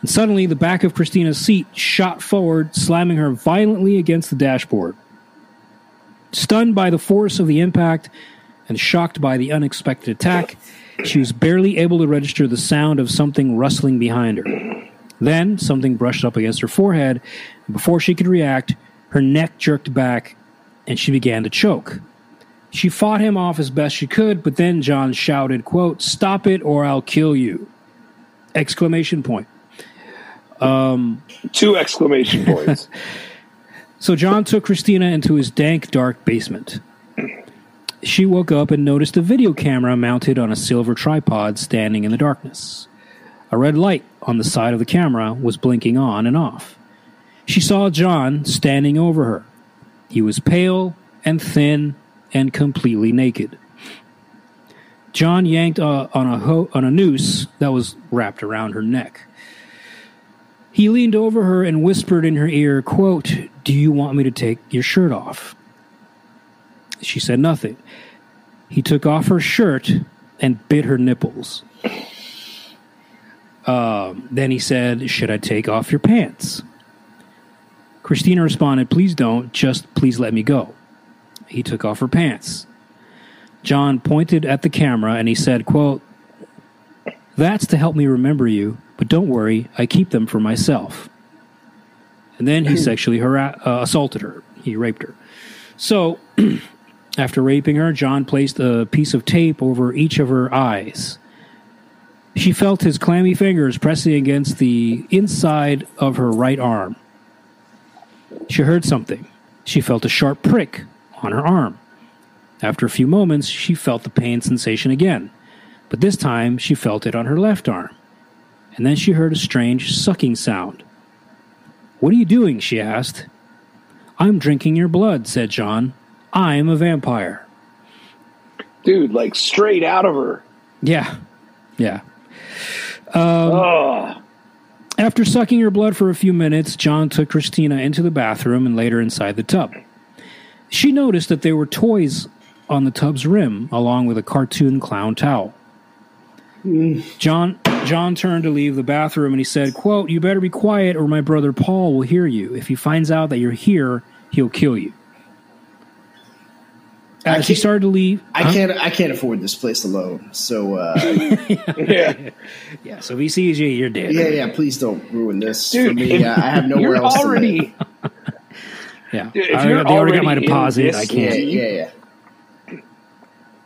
And suddenly, the back of Christina's seat shot forward, slamming her violently against the dashboard. Stunned by the force of the impact and shocked by the unexpected attack, she was barely able to register the sound of something rustling behind her. Then, something brushed up against her forehead, and before she could react, her neck jerked back and she began to choke. She fought him off as best she could, but then John shouted, quote, Stop it or I'll kill you. Exclamation point.
Um, Two exclamation points.
So John took Christina into his dank, dark basement. She woke up and noticed a video camera mounted on a silver tripod standing in the darkness. A red light on the side of the camera was blinking on and off. She saw John standing over her. He was pale and thin and completely naked. John yanked uh, on a ho- on a noose that was wrapped around her neck. He leaned over her and whispered in her ear, quote, "Do you want me to take your shirt off?" She said nothing. He took off her shirt and bit her nipples. Um, then he said, Should I take off your pants? Christina responded, Please don't, just please let me go. He took off her pants. John pointed at the camera and he said, quote, That's to help me remember you, but don't worry, I keep them for myself. And then he sexually uh, assaulted her. He raped her. So, after raping her, John placed a piece of tape over each of her eyes. She felt his clammy fingers pressing against the inside of her right arm. She heard something. She felt a sharp prick on her arm. After a few moments, she felt the pain sensation again, but this time she felt it on her left arm. And then she heard a strange sucking sound. What are you doing? she asked. I'm drinking your blood, said John. I'm a vampire.
Dude, like straight out of her.
Yeah. Yeah.
Oh,
After sucking her blood for a few minutes, John took Christina into the bathroom and laid her inside the tub. She noticed that there were toys on the tub's rim, along with a cartoon clown towel. Mm. John John turned to leave the bathroom and he said, quote, You better be quiet or my brother Paul will hear you. If he finds out that you're here, he'll kill you.
I
As he started to leave,
I
Huh?
can't. I can't afford this place alone. So uh,
yeah.
Yeah, so if he sees you, you're dead.
yeah, yeah. Please don't ruin this
Dude,
for me.
if
I have nowhere
you're
else to
already,
Yeah.
Dude, if
I,
you're
they already got my deposit. I can't.
Yeah, yeah, yeah.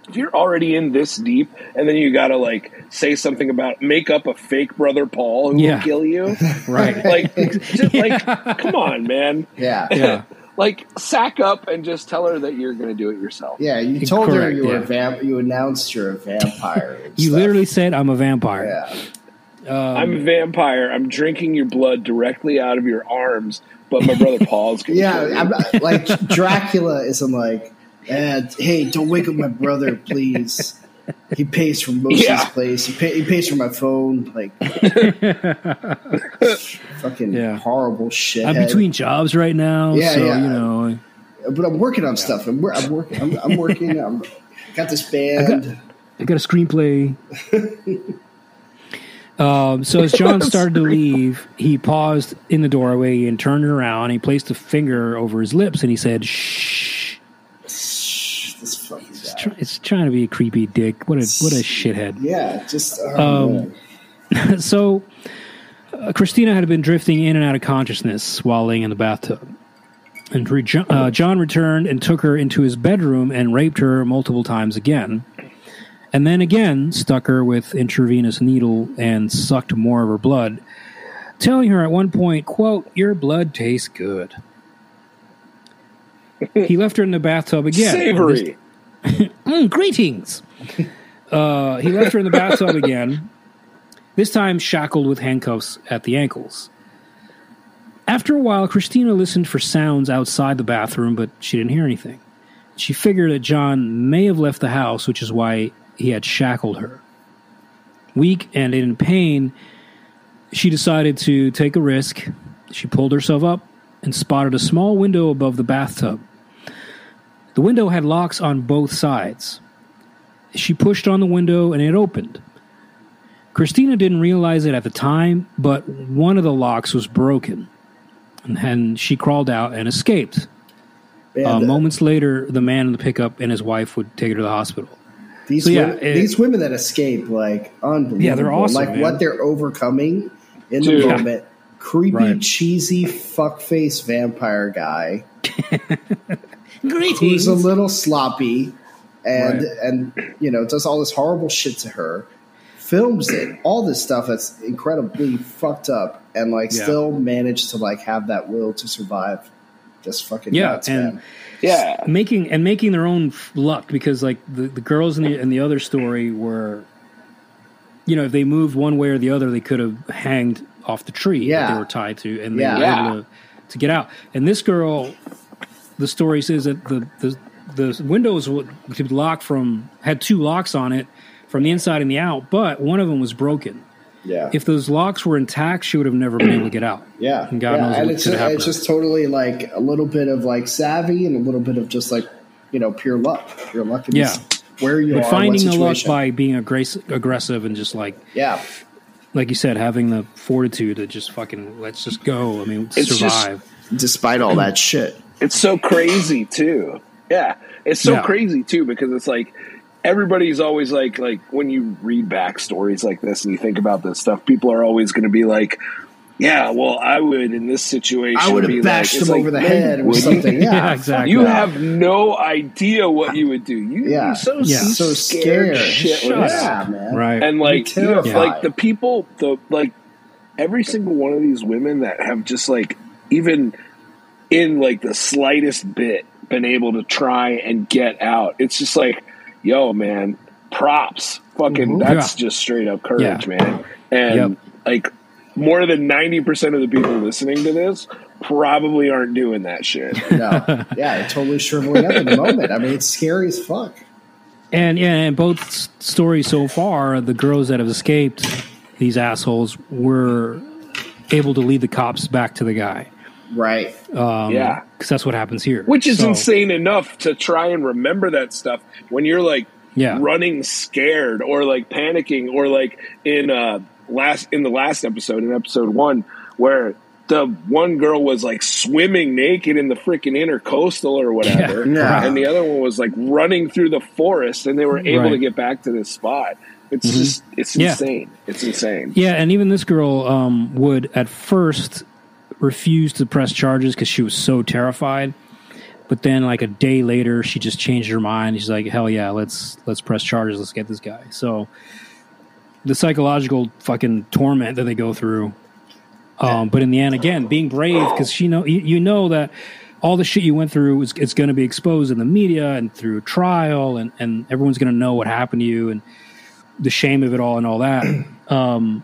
if you're already in this deep, and then you gotta like say something about make up a fake brother Paul who
Yeah.
will kill you.
Right.
Like, just like, come on, man.
Yeah,
yeah.
Like, sack up and just tell her that you're gonna do it yourself.
Yeah, you told her
Correct,
you were
yeah.
a vamp. You announced you're a vampire.
You
stuff.
literally said I'm a vampire.
Yeah,
I'm a vampire. I'm drinking your blood directly out of your arms, but my brother Paul's gonna kill you.
yeah. I'm not- like Dracula isn't like, eh, hey, don't wake up my brother, please. He pays for most
Yeah.
of this place. He, pay, he pays for my phone. Like, fucking
Yeah.
horrible shit.
I'm between jobs right now,
Yeah,
so
yeah.
you know.
but I'm working on stuff. I'm, I'm working. I'm, I'm working. I'm got this band.
I got a screenplay. um, so as John started to leave, he paused in the doorway and turned around. He placed a finger over his lips and he said, "Shh."
Shh, this
It's, try- it's trying to be a creepy dick. What a what a shithead.
Yeah, just oh,
Um, so uh, Christina had been drifting in and out of consciousness while laying in the bathtub. And re- uh, John returned and took her into his bedroom and raped her multiple times again. And then again stuck her with intravenous needle and sucked more of her blood, telling her at one point, quote, Your blood tastes good. he left her in the bathtub again.
Savory.
Mm, greetings. Uh, he left her in the bathtub again, this time shackled with handcuffs at the ankles. After a while, Christina listened for sounds outside the bathroom, but she didn't hear anything. She figured that John may have left the house, which is why he had shackled her. Weak and in pain, she decided to take a risk. She pulled herself up and spotted a small window above the bathtub. The window had locks on both sides. She pushed on the window and it opened. Christina didn't realize it at the time, but one of the locks was broken. And she crawled out and escaped.
Man,
Uh,
the-
moments later, the man in the pickup and his wife would take her to the hospital.
These
So, yeah,
women,
it-
these women that escape, like unbelievable.
Yeah, they're awesome,
Like
man.
what they're overcoming in
Dude.
the moment. Creepy,
Right.
cheesy, fuckface vampire guy who's a little sloppy, and
Right.
and you know does all this horrible shit to her. Films it, all this stuff that's incredibly fucked up, and like
Yeah.
still managed to like have that will to survive. Just fucking
Yeah,
nuts,
and-
man.
Yeah.
making and making their own luck because like the, the girls in the in the other story were you know if they moved one way or the other they could have hanged off the tree that they were tied to and they
Yeah.
were able to, to get out and this girl the story says that the, the the windows would could lock from had two locks on it from the inside and the out, but one of them was broken.
Yeah.
If those locks were intact, she would have never been able to get out.
yeah.
And God
yeah.
knows
and
what
it's
could
just,
happen.
it's just totally like a little bit of like savvy and a little bit of just like you know pure luck, pure luck. in
Yeah.
this- where you
But
are,
finding
what
the luck by being aggressive, aggressive and just like
yeah,
like you said, having the fortitude to just fucking let's just go. I mean,
It's just-
survive.
despite all that shit.
It's so crazy too. Yeah, it's so
Yeah.
crazy too because it's like everybody's always like like when you read back stories like this and you think about this stuff, people are always going to be like, "Yeah, well, I would in this situation.
I would
be
have bashed
like,
him
like,
over the head or
wouldn't.
something. Yeah,
Yeah, exactly.
You have no idea what you would do. You,
Yeah.
you're so
Yeah.
so
scared,
scared.
shit.
Shut
with
up, man.
Right.
and like you have,
terrified.
like the people the like every single one of these women that have just like even in like the slightest bit been able to try and get out it's just like yo man props fucking mm-hmm. that's just straight up courage
Yeah.
man and
Yep.
like more than 90% of the people listening to this probably aren't doing that shit
No, yeah, totally shriveling up in the moment. I mean, it's scary as fuck.
And yeah, and both stories so far, the girls that have escaped these assholes were able to lead the cops back to the guy.
Right.
yeah
Because that's what happens here.
which is
So,
insane enough to try and remember that stuff when you're like
Yeah.
running scared or like panicking or like in uh last in the last episode in episode one where the one girl was like swimming naked in the freaking intercoastal or whatever
Yeah.
and the other one was like running through the forest and they were able
Right.
to get back to this spot it's just it's insane it's insane
Yeah, and even this girl um, would at first refuse to press charges because she was so terrified. But then, like a day later, she just changed her mind. She's like, "Hell yeah, let's let's press charges. Let's get this guy." So the psychological fucking torment that they go through. Um, but in the end, again, being brave because she know you, you know that all the shit you went through is it's going to be exposed in the media and through trial, and and everyone's going to know what happened to you and the shame of it all and all that. Um,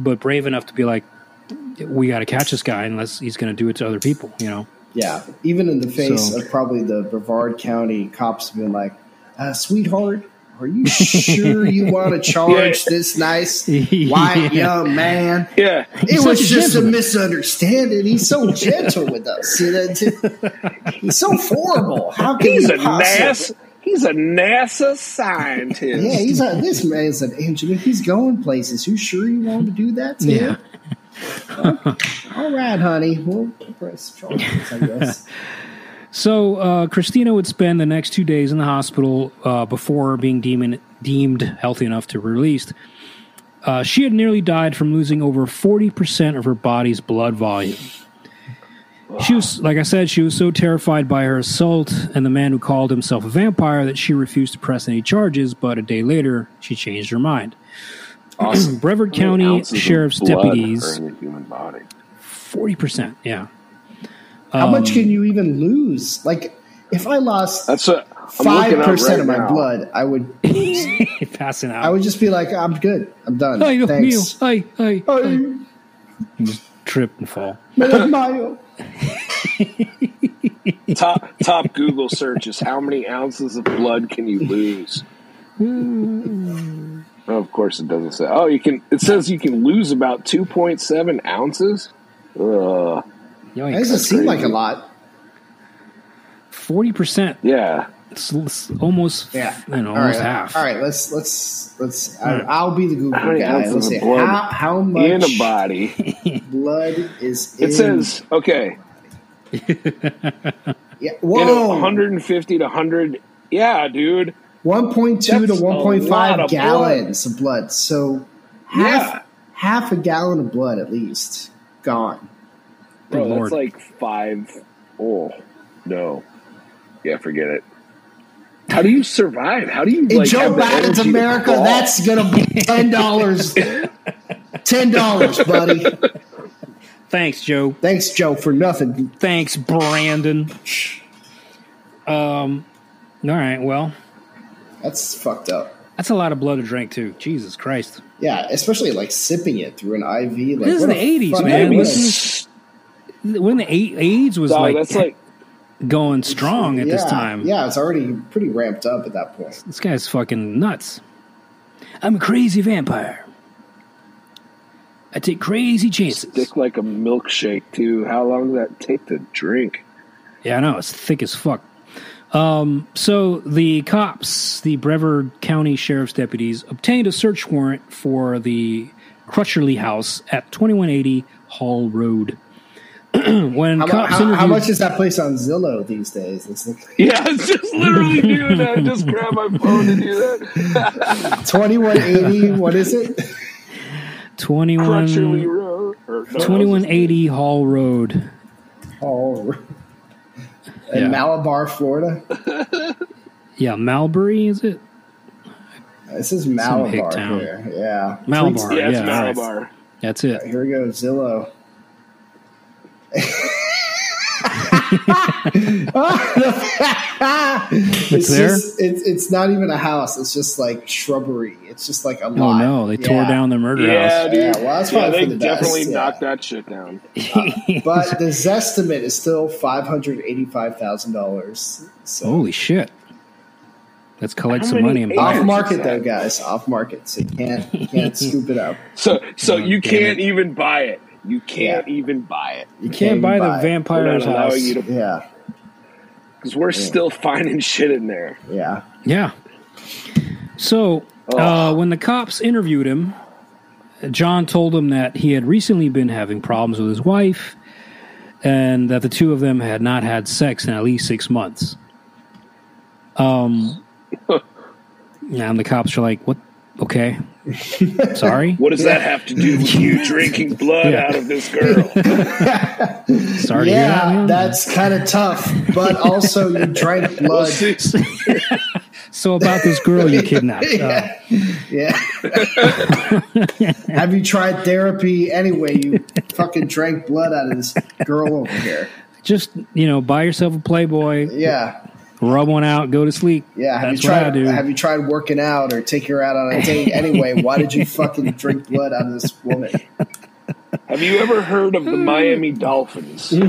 but brave enough to be like, we got to catch this guy unless he's going to do it to other people. You know?
Yeah. Even in the face
So-
of probably the Brevard County cops being like, uh, sweetheart, are you sure you want to charge
Yeah.
this nice white
Yeah.
young man?
yeah
It
such
was
a
just a misunderstanding. He's so gentle with us. You know, He's so horrible. How can
he's
you
a
possibly-
nasa he's a nasa scientist
Yeah, he's a, this man's an engineer. He's going places. You sure you want to do that to him? All right, honey. We'll press charges, I guess.
So uh, Christina would spend the next two days in the hospital uh, before being deemed deemed healthy enough to be released. Uh, she had nearly died from losing over forty percent of her body's blood volume. She was, like I said, she was so terrified by her assault and the man who called himself a vampire that she refused to press any charges. But a day later, she changed her mind.
Awesome
Brevard County Sheriff's deputies,
are in the human body
forty percent, yeah.
How
Um,
much can you even lose? Like, if I lost
That's what I'm
five percent
right
of my
now.
blood, I would
passing out.
I would just be like, I'm good. I'm done.
Ay, Dios
Thanks.
mío. Ay, ay,
Ay,
ay. Just trip and fall.
me.
Top top Google search is how many ounces of blood can you lose? Of course, it doesn't say. Oh, you can. It says you can lose about two point seven ounces. Ugh.
That doesn't seem like a lot.
Forty percent.
Yeah,
It's, it's almost
Yeah.
you know,
All
almost
right.
half.
All right. Let's let's let's. I, hmm. I'll be the Google
How
guy. Let's
of
see
blood
how how
in a body.
blood is in.
It says okay.
yeah,
In
whoa,
150 to 100. Yeah, dude.
One point two to
That's a
one point
lot of
gallons of blood. So half
Yeah.
half a gallon of blood at least gone.
Bro,
Good
that's
Lord.
like five. Oh no. Yeah, forget it. How do you survive? How do you
In
like
Joe
have the
Biden's
energy to
America, that's gonna be ten dollars. ten dollars, buddy.
Thanks, Joe.
Thanks, Joe, for nothing.
Thanks, Brandon. Um. All right. Well,
That's fucked up.
that's a lot of blood to drink too. Jesus Christ.
Yeah, especially like sipping it through an IV. Like
This is the 80s, man.
I mean,
When the AIDS was
dog,
like,
that's like
going strong at
yeah,
this time.
Yeah, it's already pretty ramped up at that point.
This guy's fucking nuts. I'm a crazy vampire. I take crazy chances.
Thick like a milkshake too. How long does that take to drink?
Yeah, I know. It's thick as fuck. Um, so the cops, the Brevard County Sheriff's deputies, obtained a search warrant for the Crutcherly house at 2180 Hall Road. when
How,
cops
how,
interviewed,
how much is that place on Zillow these days? It's like
Yeah, it's just literally doing that. I just grab my phone and do that.
2180. what is it?
21,
Crutcherley Road. Or, no,
2180 Hall Road.
Oh, in
Yeah.
Malabar, Florida.
Yeah, Malbury, is it?
This is Malabar here. Yeah.
Malabar.
Yeah, it's
Yeah.
Malabar.
That's it.
Here we go, Zillow. it's
there?
Just, it's, it's not even a house. It's just like shrubbery. It's just like a
Oh
lot.
no, they tore down the murder
Yeah,
house.
dude.
Yeah, well, that's
yeah,
probably
they
for the best,
definitely
yeah.
knocked that shit down.
Uh, but the Zestimate is still five hundred eighty-five thousand dollars. So
Holy shit. Let's collect
How
some money and buy
off market though, guys. Off market, so you can't you can't scoop it up.
So, so
Oh,
you can't
it.
even buy it. You can't
Yeah.
even buy it
You
Can't buy the
it.
We're
vampire's house.
allowing you to
Yeah,
because we're still finding shit in there.
yeah.
Yeah. So uh, when the cops interviewed him, John told them that he had recently been having problems with his wife and that the two of them had not had sex in at least six months. Um, and the cops are like, "What? Okay, sorry,
What does that have to do with you drinking blood
Yeah.
out of this girl?
sorry to hear that,
yeah, that's kind of tough. But also, you drank
Well,
blood.
see,
so about this girl you kidnapped. Uh,
Yeah. Have you tried therapy anyway? You fucking drank blood out of this girl over here.
just you know, buy yourself a Playboy,
Yeah.
Rub one out, go to sleep.
Yeah. Have
that's
you
what I
tried
do.
have you tried working out or taking her out on a date anyway? Why did you fucking drink blood out of this woman?
have you ever heard of the Miami Dolphins?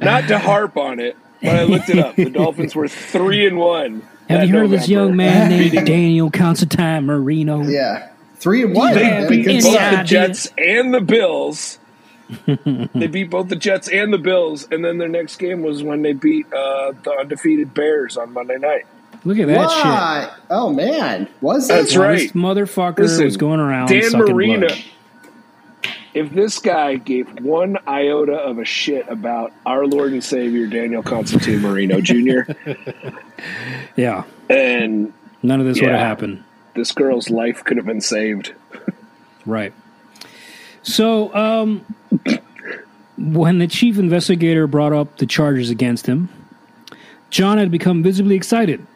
Not to harp on it, but I looked it up. The Dolphins were three and one.
Have you heard of this young man named Daniel Constantine Marino?
Yeah. Three and one.
They beat both the? Jets and the Bills. They beat both the Jets and the Bills, and then their next game was when they beat uh, the undefeated Bears on Monday night.
Look at that shit.
Oh man. Was
That's?
Well,
right.
This motherfucker
Listen,
was going around
Dan
sucking
Marino.
blood.
If this guy gave one iota of a shit about our Lord and Savior Daniel Constantine Marino Jr.,
Yeah,
and
none of this would have happened.
this girl's life could have been saved.
Right. So, um, when the chief investigator brought up the charges against him, John had become visibly excited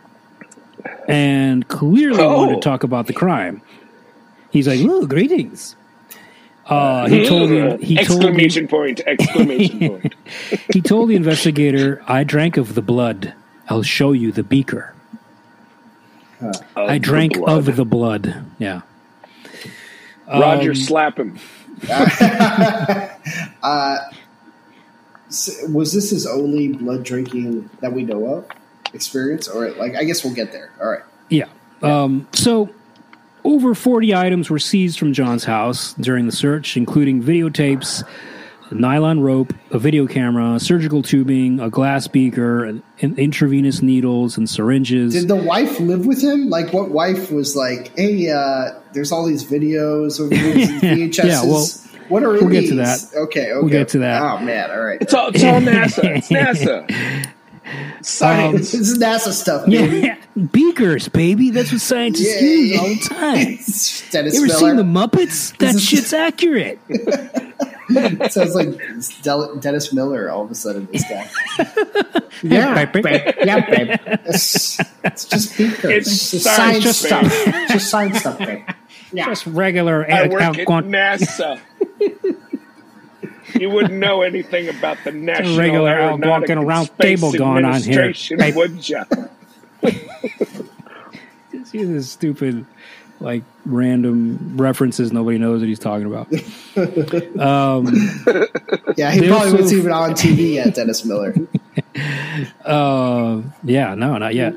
and clearly
Oh.
wanted to talk about the crime. He's like, "Oh, greetings." Uh, he told the, he told the,
exclamation point! Exclamation point!
he told the investigator, "I drank of the blood. I'll show you the beaker. I drank
the
of the blood." Yeah.
Roger,
Um,
slap him.
S- Was this his only blood drinking that we know of experience, or like I guess we'll get there. All right.
Yeah. Um, so, over 40 items were seized from John's house during the search, including videotapes, nylon rope, a video camera, surgical tubing, a glass beaker, and and intravenous needles and syringes.
Did the wife live with him? Like, what wife was like, "Hey, uh, there's all these videos of these VHSs.
Yeah, well,
what are
we'll get to that.
Okay, okay.
We'll get to that.
Oh man, all right.
It's all, it's all NASA. It's NASA. Science.
Um, this is NASA stuff, baby.
yeah, beakers, baby. That's what scientists
Yeah.
use all the time.
It's Dennis
You ever
Miller.
seen the Muppets? That shit's accurate.
Sounds like it's Del- Dennis Miller. All of a sudden, this guy.
yeah,
yeah, babe. It's, it's just beakers.
It's
just
science,
science
babe.
stuff. just science stuff, babe. Yeah.
Just regular.
I work at NASA. you wouldn't know anything about the National
regular
Aeronautic
walking around
Space
table going on here.
Administration,
Babe.
would ya?
He's a stupid like random references nobody knows what he's talking about.
Yeah, he probably
also-
wasn't even on TV yet, Dennis Miller.
Uh, yeah, no, not yet.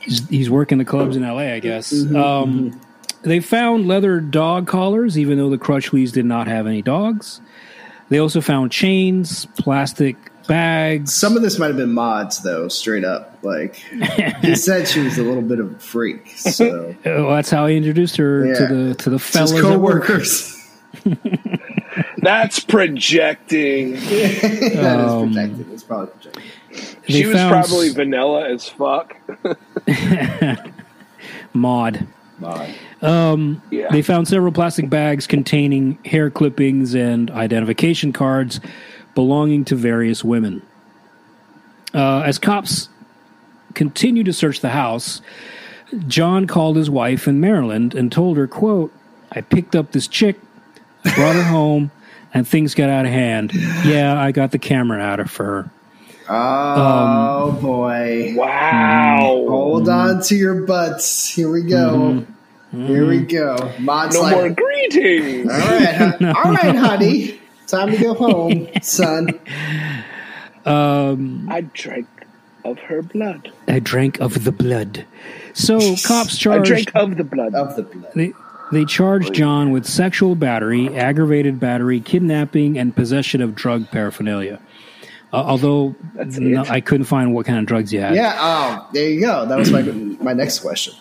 he's, he's working the clubs in L.A., I guess. Um, they found leather dog collars, even though the Crutchleys did not have any dogs. They also found chains, plastic bags.
Some of this might have been mods, though, straight up. Like, he said she was a little bit of a freak. So,
Oh, that's how he introduced her
Yeah.
to the to the
his
fellas.
co
at work.
workers.
That's projecting.
that is
Um,
protected. It's probably
projecting.
She was
found
probably
s-
vanilla as fuck.
Maud.
Maud.
Yeah.
They found several plastic bags containing hair clippings and identification cards belonging to various women. Uh, as cops continued to search the house, John called his wife in Maryland and told her, quote, I picked up this chick, brought her home, and things got out of hand. Yeah, I got the camera out of her.
Um, oh, boy.
wow.
Hold on to your butts. Here we go. Mm-hmm. Here we mm-hmm. go. Maud's
No
like,
more greetings.
all right, hu- all right, honey. Time to go home, son.
Um, I drank of her blood.
I drank of the blood. So cops charged.
I drank of the blood.
Of the blood.
They they charged John with sexual battery, aggravated battery, kidnapping, and possession of drug paraphernalia. Uh, although no. I couldn't find what kind of drugs you had.
Yeah. Oh, there you go. That was my my next question.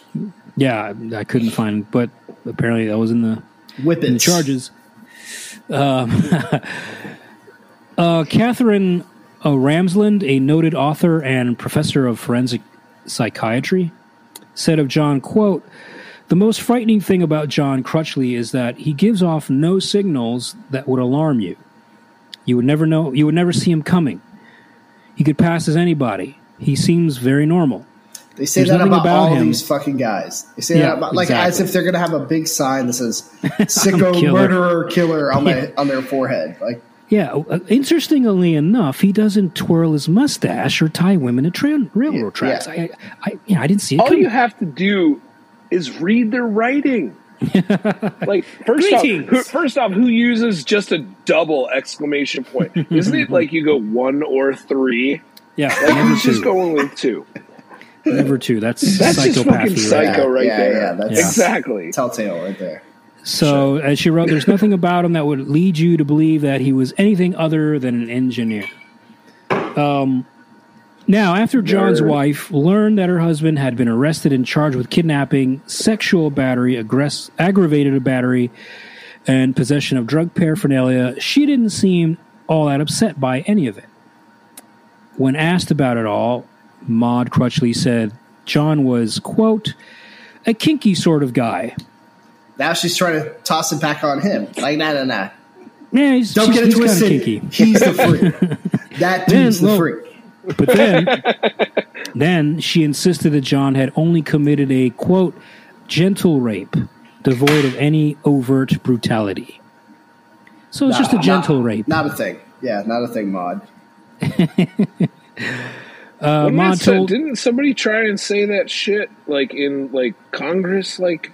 Yeah, I couldn't find, but apparently that was in the,
Whippets.
in the charges. Um, uh, Katherine uh, Ramsland, a noted author and professor of forensic psychiatry, said of John, quote, the most frightening thing about John Crutchley is that he gives off no signals that would alarm you. You would never know, you would never see him coming. He could pass as anybody. He seems very normal.
They say
There's
that about,
about
all
him.
these fucking guys. They say
Yeah,
that about, like as if they're gonna have a big sign that says "sicko
Killer.
murderer killer" on my on their forehead. Like,
Yeah, uh, interestingly enough, he doesn't twirl his mustache or tie women to tra- railroad
Yeah,
tracks.
yeah.
I, I, yeah, I didn't see it
All
coming.
you have to do is read their writing. like first off, who, first off, who uses just a double exclamation point? Isn't it like you go one or three?
yeah,
Like
never
who's just going with two?
Never two. That's,
That's just fucking
psychopathy. right?
psycho right
Yeah,
there.
yeah, that's-
exactly.
telltale right there.
So, as she wrote, there's nothing about him that would lead you to believe that he was anything other than an engineer. Um, now, after John's
Nerd.
wife learned that her husband had been arrested and charged with kidnapping, sexual battery, aggress- aggravated battery, and possession of drug paraphernalia, she didn't seem all that upset by any of it. When asked about it all, Maud Crutchley said John was, quote, a kinky sort of guy.
Now she's trying to toss it back on him. Like, nah, nah, nah.
Yeah, he's,
Don't
he's,
get it
he's
twisted. He's the freak. that dude's
Man,
the
well-
freak.
But then, then she insisted that John had only committed a quote gentle rape, devoid of any overt brutality. So it's just a gentle
not,
rape.
Not a thing. Yeah, not a thing, Maud.
Uh, Maud
that so-
told,
didn't somebody try and say that shit like in like Congress, like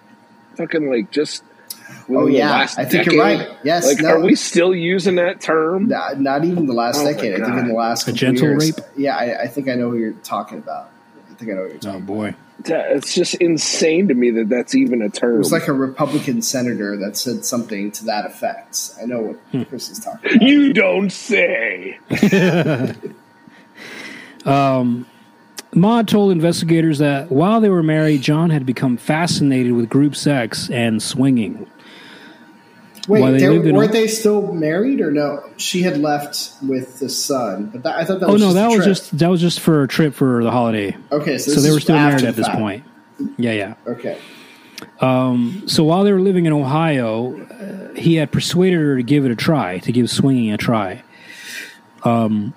fucking like just? within
Oh, yeah.
last
I think you're right. Yes,
Like,
no.
are we still using that term?
Not, not even the last
Oh
decade. I think in the last
A
couple
gentle
years.
rape?
Yeah, I, I think I know who you're talking about. I think I know what you're talking
oh
about.
boy,
It's just insane to me that that's even a term.
It was like a Republican senator that said something to that effect. I know what
Hmm.
Chris is talking about.
you don't say. um.
Maud told investigators that while they were married, John had become fascinated with group sex and swinging.
Wait,
they lived in-
weren't they still married or no? She had left with the son, but that, I thought that
Oh
was
no,
just a
that was just that was just for a trip for the holiday.
okay. So,
So they were still married at this
fact.
point. Yeah, yeah.
Okay,
So while they were living in Ohio, uh, he had persuaded her to give it a try, to give swinging a try. Um,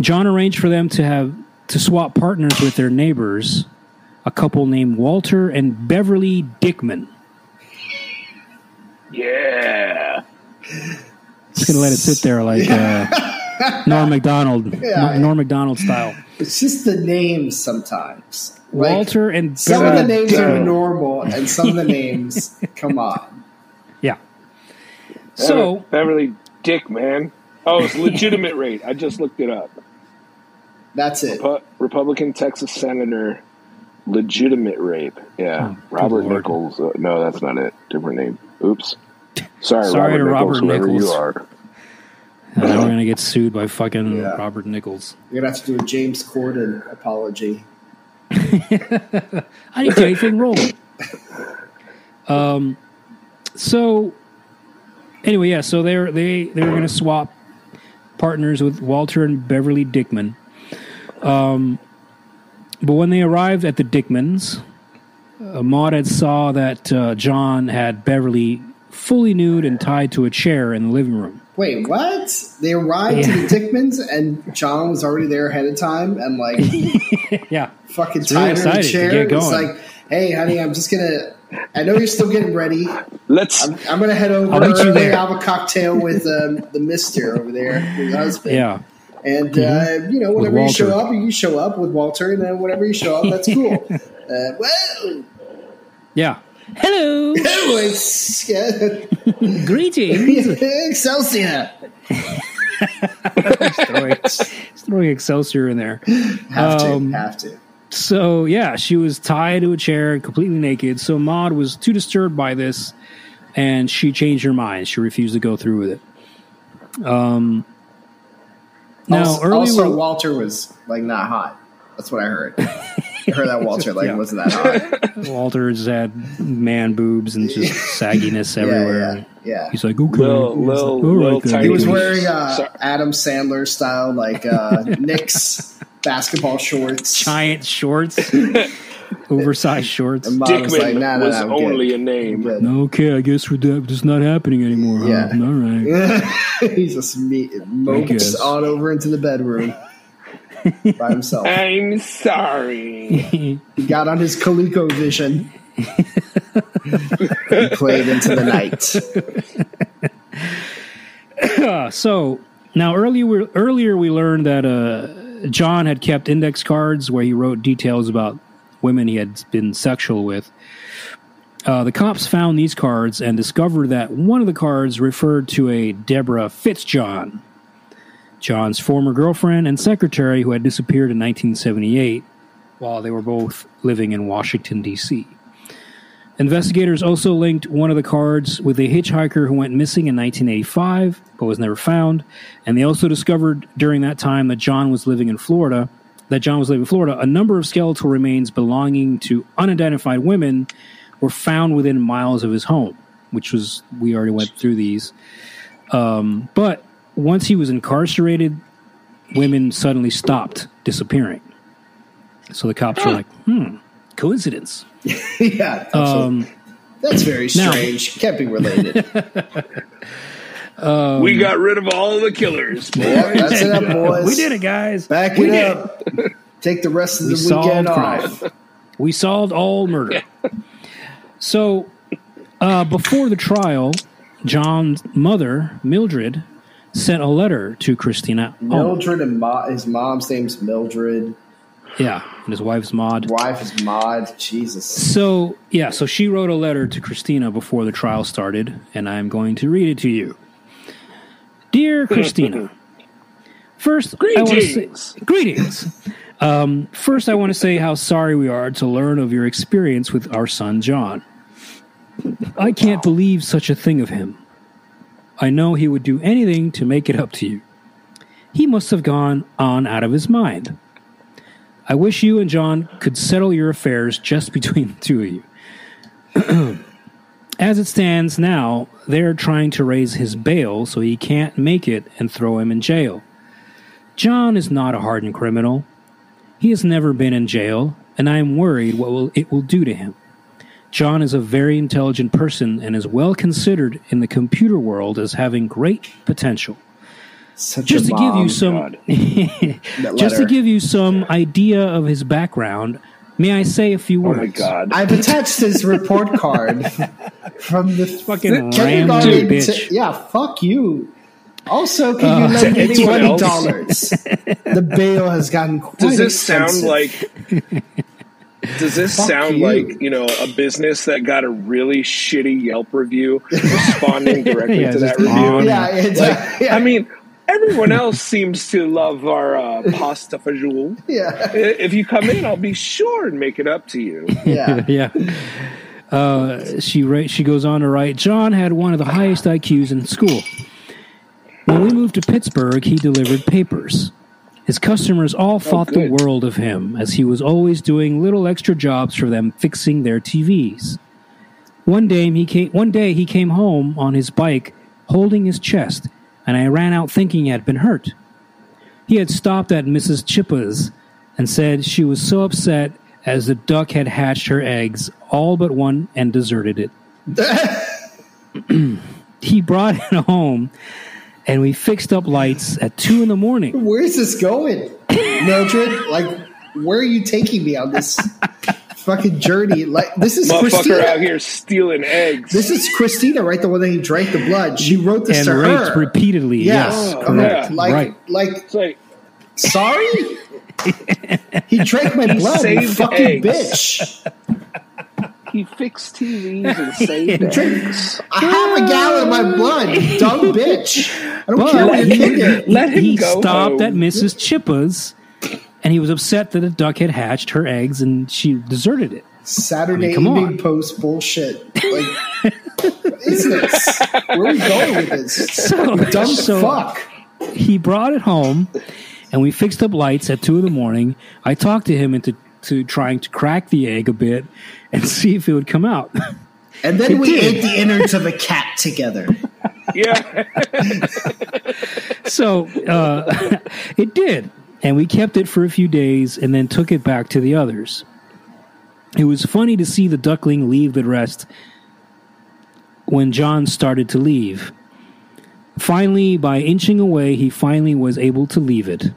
John arranged for them to have to swap partners with their neighbors, a couple named Walter and Beverly Dickman.
Yeah.
Just gonna let it sit there like uh, Norm Macdonald,
Yeah.
Norm Macdonald style.
It's just the names sometimes. Like,
Walter and
Some of the names are normal, and some of the names, come on.
yeah. So
Beverly Dick, man. Oh, it's legitimate rate. I just looked it up.
That's it.
Pu- Republican Texas Senator, legitimate rape. Yeah,
Oh,
Robert Nichols. Uh, no, that's not it. Different name. Oops. Sorry,
Sorry
Robert
to
Nichols,
Robert
whoever
Nichols.
you are.
and now we're gonna get sued by fucking
Yeah.
Robert Nichols.
You're gonna have to do a James Corden apology.
I didn't do anything wrong. Um, so anyway, yeah. So they're they they were going to swap partners with Walter and Beverly Dickman. Um, but when they arrived at the Dickmans, uh, Maud had saw that uh, John had Beverly fully nude and tied to a chair in the living room.
Wait, what? They arrived to the Dickmans, and John was already there ahead of time, and like
Yeah,
fucking
It's really
tied her in a chair.
get
It's like, hey, honey, I'm just gonna. I know you're still getting ready.
Let's.
I'm, I'm gonna head over
I'll meet you there.
have a cocktail with um, the Mister over there, your husband.
yeah.
And uh, you know, whenever you show up, you show up with Walter, and then whenever you show up, that's cool. uh, well,
Yeah. Hello.
anyways, yeah.
Greetings.
Excelsior.
throwing, throwing Excelsior in there.
Have to,
Um,
have to.
So yeah, she was tied to a chair, completely naked. So Maud was too disturbed by this, and she changed her mind. She refused to go through with it. Um. Now,
also,
earlier,
also, Walter was like not hot. That's what I heard. I heard that Walter like
Yeah.
wasn't that hot.
Walter just had man boobs and just sagginess everywhere.
Yeah, yeah, yeah.
He's like, okay,
Lil-
He's
Lil-
like, "All
Lil tiny-
He was wearing uh, Adam Sandler style like uh, Knicks basketball shorts.
giant shorts, oversized shorts.
And Mom was
Dickman
like, nah, nah,
was
nah,
only
good.
a name.
Okay, I guess we're that, it's not happening anymore. Huh?
Yeah.
All right.
he just me- moped
guess.
on over into the bedroom by himself.
I'm sorry.
He got on his ColecoVision. he played into the night.
Uh, so now earlier we, earlier we learned that uh, John had kept index cards where he wrote details about women he had been sexual with. Uh, the cops found these cards and discovered that one of the cards referred to a Deborah Fitzjohn, John's former girlfriend and secretary who had disappeared in 1978 while they were both living in Washington, D.C. Investigators also linked one of the cards with a hitchhiker who went missing in 1985 but was never found. And they also discovered during that time that John was living in Florida, that John was living in Florida, a number of skeletal remains belonging to unidentified women were found within miles of his home, which was, we already went through these. Um, but once he was incarcerated, women suddenly stopped disappearing. So the cops were like, hmm, coincidence.
yeah.
Um,
that's very
now-
strange. Can't be related.
we got rid of all the killers.
Yeah, that's it, up, boys.
we did it, guys.
Back
We
it
did
up. Take the rest of
We
the weekend
solved crime.
off.
We solved all murder. So, uh, before the trial, John's mother, Mildred, sent a letter to Christina. Oh,
Mildred and Mo- his mom's name's Mildred.
yeah, and his wife's Maud.
Wife is Maud. Jesus.
So, yeah, so she wrote a letter to Christina before the trial started, and I'm going to read it to you. Dear Christina, first, I want to say,
Greetings.
greetings. Um, first, I want to say how sorry we are to learn of your experience with our son John. I can't believe such a thing of him. I know he would do anything to make it up to you. He must have gone on out of his mind. I wish you and John could settle your affairs just between the two of you. As it stands now, they're trying to raise his bail so he can't make it and throw him in jail. John is not a hardened criminal. He has never been in jail, and I am worried what will, it will do to him. John is a very intelligent person and is well considered in the computer world as having great potential.
Such
Just
a
to give you some just to give you some idea of his background, may I say a few
oh
words? Oh words?
my god.
I've attached his report card from the
Fucking
kindergarten
random
to-
bitch.
yeah, fuck you. Also, can you uh, lend me twenty dollars? the bail has gotten quite
Does this sound like? Does this
Fuck
sound
you.
like you know a business that got a really shitty Yelp review responding directly
Yeah,
to that review?
on
Yeah, it's
Like,
yeah,
I mean, everyone else seems to love our uh, pasta fajoule.
yeah,
If you come in, I'll be sure and make it up to you.
yeah.
yeah. Uh, she write, she goes on to write. John had one of the highest IQs in school. When we moved to Pittsburgh, he delivered papers. His customers all oh, thought the world of him, as he was always doing little extra jobs for them, fixing their TVs. One day he came. One day he came home on his bike, holding his chest, and I ran out thinking he had been hurt. He had stopped at Mrs. Chippa's and said she was so upset as the duck had hatched her eggs, all but one, and deserted it. he brought it home, and we fixed up lights at two in the morning.
Where's this going, Mildred? Like, where are you taking me on this fucking journey? Like, this is
Motherfucker
Christina.
out here stealing eggs.
This is Christina, right? The one that he drank the blood. She wrote this
And
to
raped
her.
repeatedly.
Yes,
Yes,
Oh,
correct.
yeah.
Like,
right.
like,
it's like
sorry. he drank my blood, you
saved
fucking
eggs.
bitch.
He fixed TVs and saved drinks.
I have a gallon of my blood, dumb bitch. I don't
But
care what you
he,
think.
Let him
he
go
stopped
home.
at Mrs. Chippa's, and he was upset that a duck had hatched her eggs, and she deserted it.
Saturday
come
Evening
on.
Post bullshit. Like, what is this? Where are we going with this?
So,
You dumb
so
fuck.
he brought it home, and we fixed up lights at two in the morning. I talked to him into to trying to crack the egg a bit and see if it would come out.
And then we
did.
ate the innards of a cat together.
Yeah,
so uh, it did, and we kept it for a few days, and then took it back to the others. It was funny to see the duckling leave the rest when John started to leave. Finally, by inching away, he finally was able to leave it.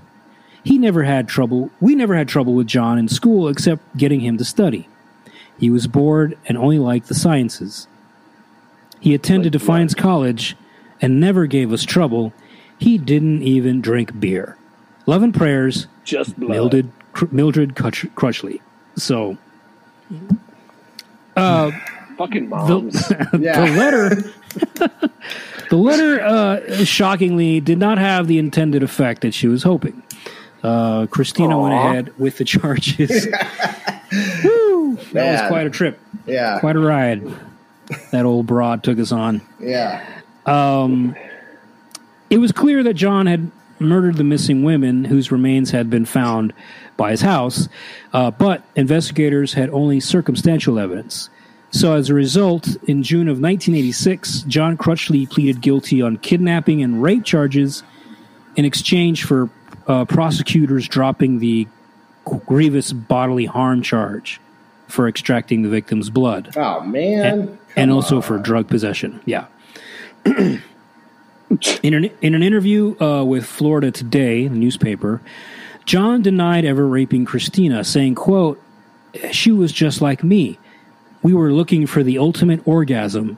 He never had trouble. We never had trouble with John in school except getting him to study. He was bored and only liked the sciences. He attended Defiance College and never gave us trouble. He didn't even drink beer. Love and prayers,
just blood.
Mildred, Cr- Mildred Crutch- Crutchley. So
Fucking moms.
Yeah.
the letter the letter uh, shockingly did not have the intended effect that she was hoping uh, christina went ahead with the charges That was quite a trip.
Yeah.
quite a ride. That old broad took us on.
Yeah.
Um, it was clear that john had murdered the missing women whose remains had been found by his house uh, but investigators had only circumstantial evidence. So as a result in june of 1986 john crutchley pleaded guilty on kidnapping and rape charges in exchange for uh, prosecutors dropping the grievous bodily harm charge for extracting the victim's blood
Oh man.
and also for drug possession. Yeah. in an in an interview uh, with Florida Today, the newspaper, John denied ever raping Christina, saying, "quote She was just like me. We were looking for the ultimate orgasm,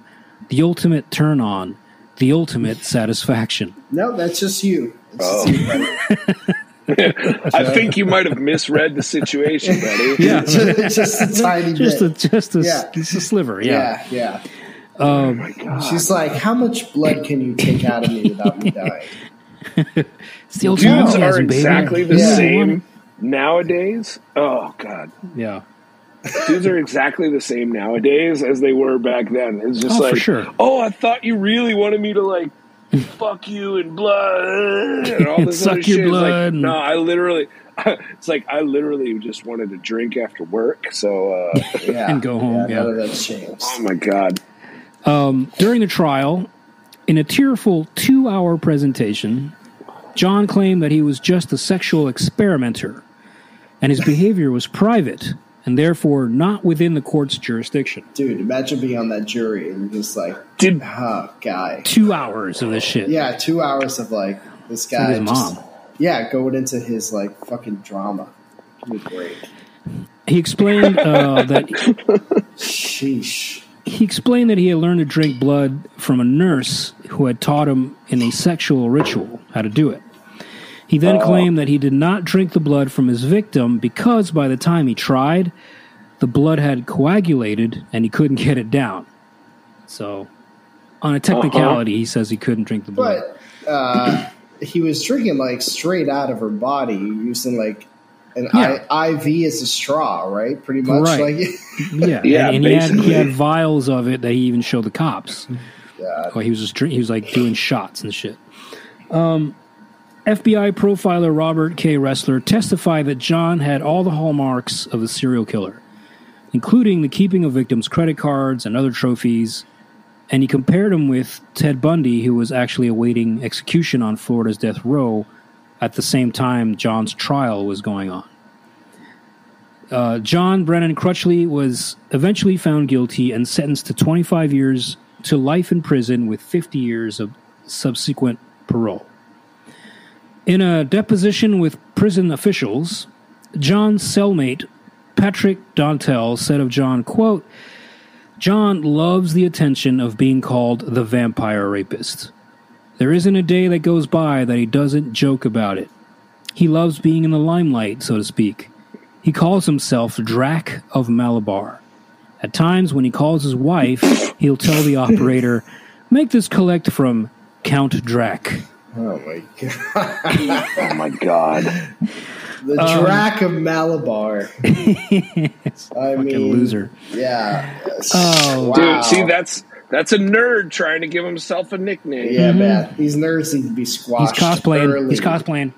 the ultimate turn on, the ultimate satisfaction."
No, that's just you. It's
Oh.
just you, buddy.
I think you might have misread the situation, buddy.
Yeah,
just, just a tiny
just a
bit.
just a,
Yeah.
just a sliver. Yeah.
yeah, yeah.
Um, oh my god.
She's like, "How much blood can you take out of me without me dying?"
The
Dudes are
orgasm, baby.
exactly the
Yeah.
same nowadays. Oh god.
Yeah.
Dudes are exactly the same nowadays as they were back then. It's just
Oh,
like,
sure.
oh, I thought you really wanted me to like fuck you and blood and all this
Suck
other
your
shit.
Blood
Like, no, I literally. It's like I literally just wanted to drink after work. So, uh,
Yeah,
And go home,
Yeah, none
yeah.
of that's changed.
oh my god.
During the trial, in a tearful two hour presentation, John claimed that he was just a sexual experimenter and his behavior was private and therefore not within the court's jurisdiction.
Dude, imagine being on that jury and just like,
Did
oh, guy.
Two hours of this shit.
Yeah, two hours of like this
With
guy.
his
just-
mom.
yeah, going into his like fucking drama. Give break.
He explained uh, that
Sheesh.
he explained that he had learned to drink blood from a nurse who had taught him in a sexual ritual how to do it. He then
Oh.
claimed that he did not drink the blood from his victim because by the time he tried, the blood had coagulated and he couldn't get it down. So, on a technicality, he says he couldn't drink the blood.
But uh, he was drinking like straight out of her body, using like an
Yeah.
I- IV as a straw, right? Pretty much,
Right.
like
yeah,
Yeah,
and, and he, had, he had vials of it that he even showed the cops.
Yeah.
Or he was just drink, he was like doing shots and shit. Um, FBI profiler Robert K. Ressler testified that John had all the hallmarks of a serial killer, including the keeping of victims' credit cards and other trophies. And he compared him with Ted Bundy, who was actually awaiting execution on Florida's death row at the same time John's trial was going on. Uh, John Brennan Crutchley was eventually found guilty and sentenced to 25 years to life in prison with 50 years of subsequent parole. In a deposition with prison officials, John's cellmate Patrick Dontel said of John, quote, John loves the attention of being called the vampire rapist. There isn't a day that goes by that he doesn't joke about it. He loves being in the limelight, so to speak. He calls himself Drac of Malabar. At times, when he calls his wife, he'll tell the operator, Make this collect from Count Drac.
Oh my god,
Oh my god.
the
Um,
Drac of Malabar. I
Fucking
mean,
loser.
Yeah.
Oh,
Wow.
Dude, see that's that's a nerd trying to give himself a nickname.
Yeah, man. These nerds need to be squashed.
He's cosplaying.
early.
He's cosplaying.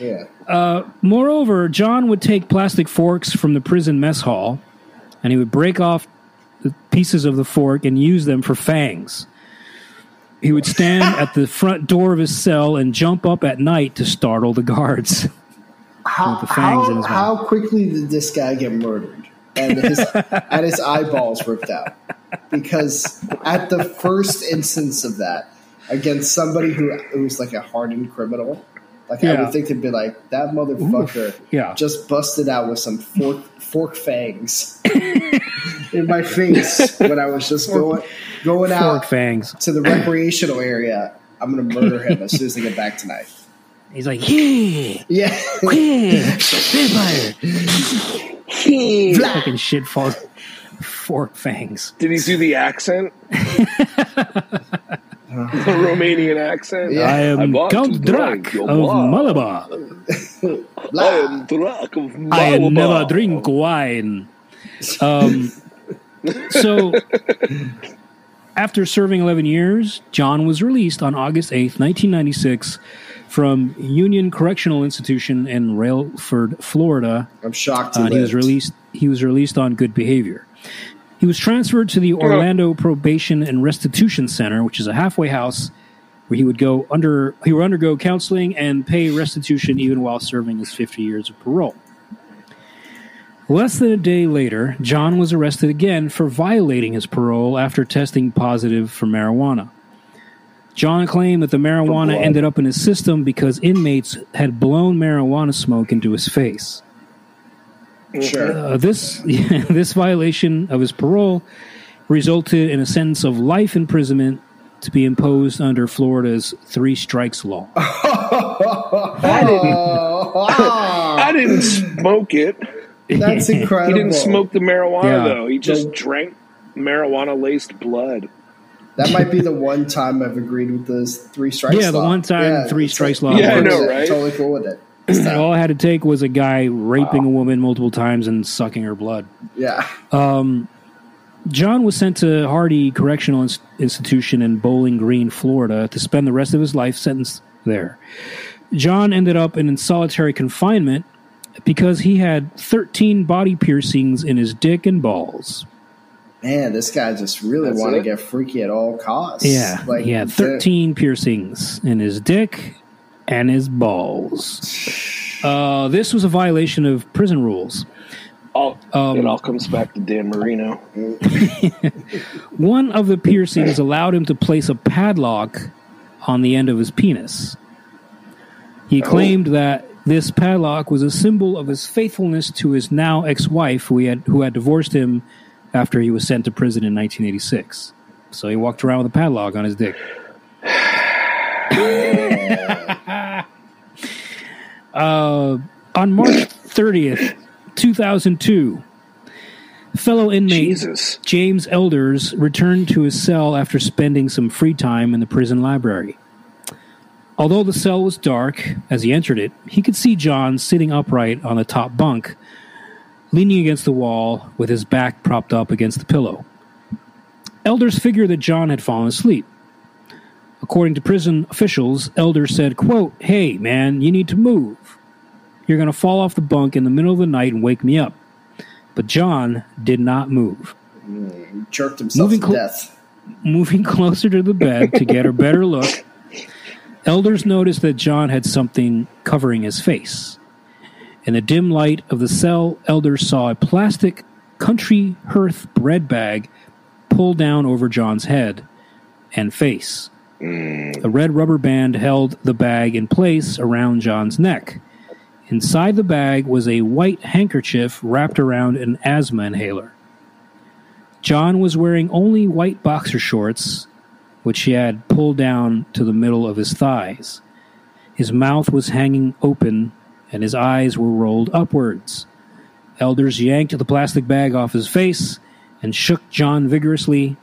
Yeah.
Moreover, John would take plastic forks from the prison mess hall and he would break off the pieces of the fork and use them for fangs. He would stand at the front door of his cell and jump up at night to startle the guards.
How,
the
how, how quickly did this guy get murdered and his and his eyeballs ripped out? Because at the first instance of that, against somebody who who's like a hardened criminal, like I would think they'd be like that motherfucker
yeah.
just busted out with some fork fork fangs in my face when I was just going going
Fork
out
fangs.
to the recreational area. I'm gonna murder him as soon as I get back tonight.
He's like, yeah,
Yeah.
yeah, vampire. Fucking shit falls. Fork fangs.
Did he do the accent? the Romanian accent?
Yeah.
I am
want
Count
to
Drac of
blood.
Malabar.
I am Drac of Malabar.
I
Malabar.
never drink wine. Um, so, after serving 11 years, John was released on August 8th, 1996, from Union Correctional Institution in Raiford, Florida.
I'm shocked.
Uh,
he
he was released. He was released on good behavior. He was transferred to the Orlando Probation and Restitution Center, which is a halfway house where he would go under. He would undergo counseling and pay restitution even while serving his 50 years of parole. Less than a day later, John was arrested again for violating his parole after testing positive for marijuana. John claimed that the marijuana ended up in his system because inmates had blown marijuana smoke into his face.
Sure.
Uh, this this violation of his parole resulted in a sentence of life imprisonment to be imposed under Florida's three strikes law.
I didn't, I didn't smoke it.
that's incredible.
He didn't smoke the marijuana
Yeah.
though. He just
The-
drank marijuana laced blood.
That might be the one time I've agreed with this three strikes.
Yeah, the one time three strikes
like-
law
Yeah, I
I'm
know,
cool with it.
right?
Totally cool with it.
All I had to take was a guy raping a woman multiple times and sucking her blood.
Yeah.
Um, John was sent to Hardee Correctional Ins- Institution in Bowling Green, Florida, to spend the rest of his life sentenced there. John ended up in solitary confinement because he had 13 body piercings in his dick and balls.
Man, this guy just really
That's
want to get freaky at all costs.
Yeah,
Like
he had 13 piercings in his dick and his balls. Uh, this was a violation of prison rules.
All,
Um,
it all comes back to Dan Marino.
One of the piercings allowed him to place a padlock on the end of his penis. He claimed that this padlock was a symbol of his faithfulness to his now ex-wife, who had who had divorced him after he was sent to prison in 1986. So he walked around with a padlock on his dick. Uh, on March 30th, 2002, fellow inmate
Jesus.
James Elders returned to his cell after spending some free time in the prison library. Although the cell was dark, as he entered it, he could see John sitting upright on the top bunk, leaning against the wall with his back propped up against the pillow. Elders figured that John had fallen asleep. According to prison officials, Elders said, quote, Hey, man, you need to move. You're going to fall off the bunk in the middle of the night and wake me up. But John did not move.
Mm, he jerked himself
Moving
to death.
Moving closer to the bed to get a better look, Elders noticed that John had something covering his face. In the dim light of the cell, Elders saw a plastic country hearth bread bag pulled down over John's head and face. Mm. A red rubber band held the bag in place around John's neck. Inside the bag was a white handkerchief wrapped around an asthma inhaler. John was wearing only white boxer shorts, which he had pulled down to the middle of his thighs. His mouth was hanging open and his eyes were rolled upwards. Elders yanked the plastic bag off his face and shook John vigorously.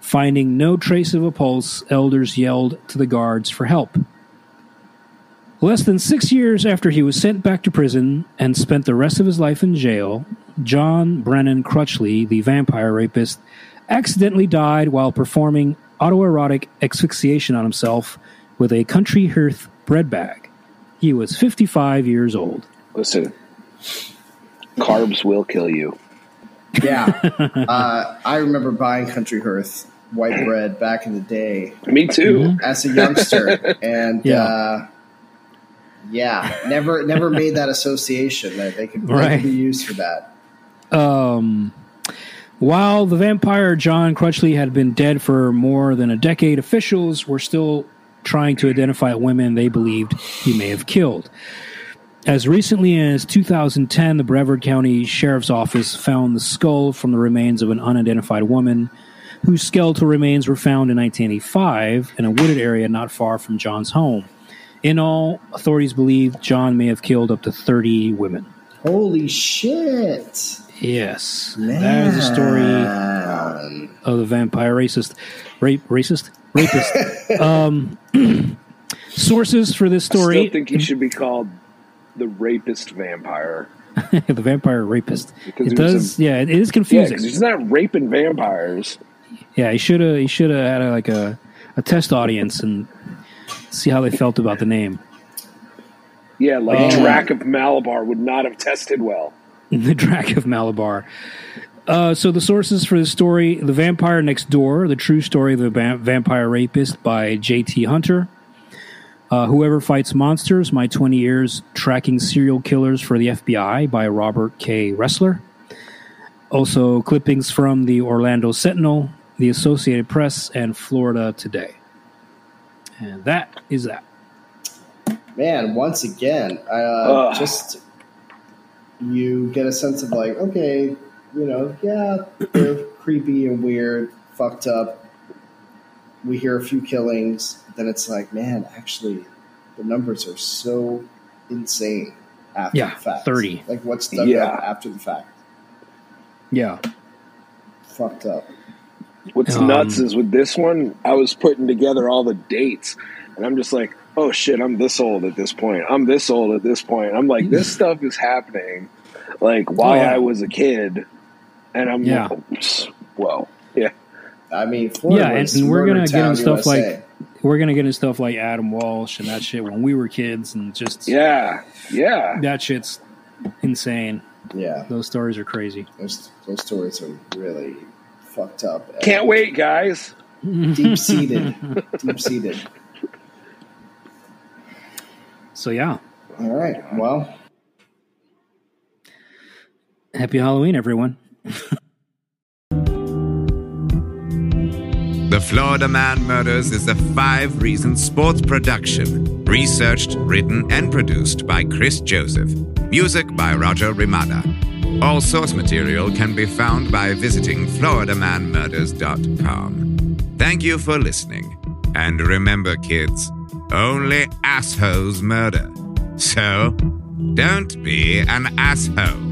Finding no trace of a pulse, Elders yelled to the guards for help. Less than six years after he was sent back to prison and spent the rest of his life in jail, John Brennan Crutchley, the vampire rapist, accidentally died while performing autoerotic asphyxiation on himself with a country hearth bread bag. He was 55 years old.
Listen, carbs will kill you.
Yeah. uh, I remember buying Country Hearth white bread back in the day
Me too.
as a youngster. and
Yeah.
uh, yeah, never never made that association that they could, they could be used for that.
Um, while the vampire John Crutchley had been dead for more than a decade, officials were still trying to identify women they believed he may have killed. As recently as 2010, the Brevard County Sheriff's Office found the skull from the remains of an unidentified woman whose skeletal remains were found in 1985 in a wooded area not far from John's home. In all, authorities believe John may have killed up to 30 women.
Holy shit!
Yes, Man. that is a story of the vampire racist, rape, racist, rapist. um, sources for this story.
I still
story:
think he should be called the rapist vampire.
the vampire rapist.
Because
It does, yeah, it is confusing.
because he's not raping vampires.
Yeah, he should have. He should have had a, like a a test audience and see how they felt about the name.
Yeah, like
Oh.
Drac of Malabar would not have tested well.
the Drac of Malabar. Uh, so the sources for this story: "The Vampire Next Door: The True Story of the Va- Vampire Rapist" by J.T. Hunter. Uh, Whoever Fights Monsters: My 20 Years Tracking Serial Killers for the FBI by Robert K. Ressler. Also, clippings from the Orlando Sentinel, the Associated Press, and Florida Today. And that is that.
Man, once again, uh,
Ugh.
just you get a sense of like, okay, you know, yeah, they're creepy and weird, fucked up. We hear a few killings, then it's like, man, actually, the numbers are so insane after
Yeah,
the fact.
30.
Like what's done
Yeah.
after the fact.
Yeah.
Fucked up.
What's
Um,
nuts is with this one, I was putting together all the dates, and I'm just like, oh shit, I'm this old at this point. I'm this old at this point. I'm like, this stuff is happening, like while
Oh, yeah.
I was a kid, and I'm
Yeah.
whoa, yeah,
I mean, Florida
Yeah, and-
was
and we're gonna get in stuff
USA.
like- We're gonna get into stuff like Adam Walsh and that shit when we were kids, and just
yeah, yeah.
that shit's insane.
yeah,
Those stories are crazy.
those those stories are really fucked up.
Can't wait, guys.
Deep seated, deep seated.
So yeah,
All right. Well,
happy Halloween, everyone.
The Florida Man Murders is a Five Reasons sports production. Researched, written, and produced by Chris Joseph. Music by Roger Ramada. All source material can be found by visiting FloridaManMurders.com. Thank you for listening. And remember, kids, only assholes murder. So, don't be an asshole.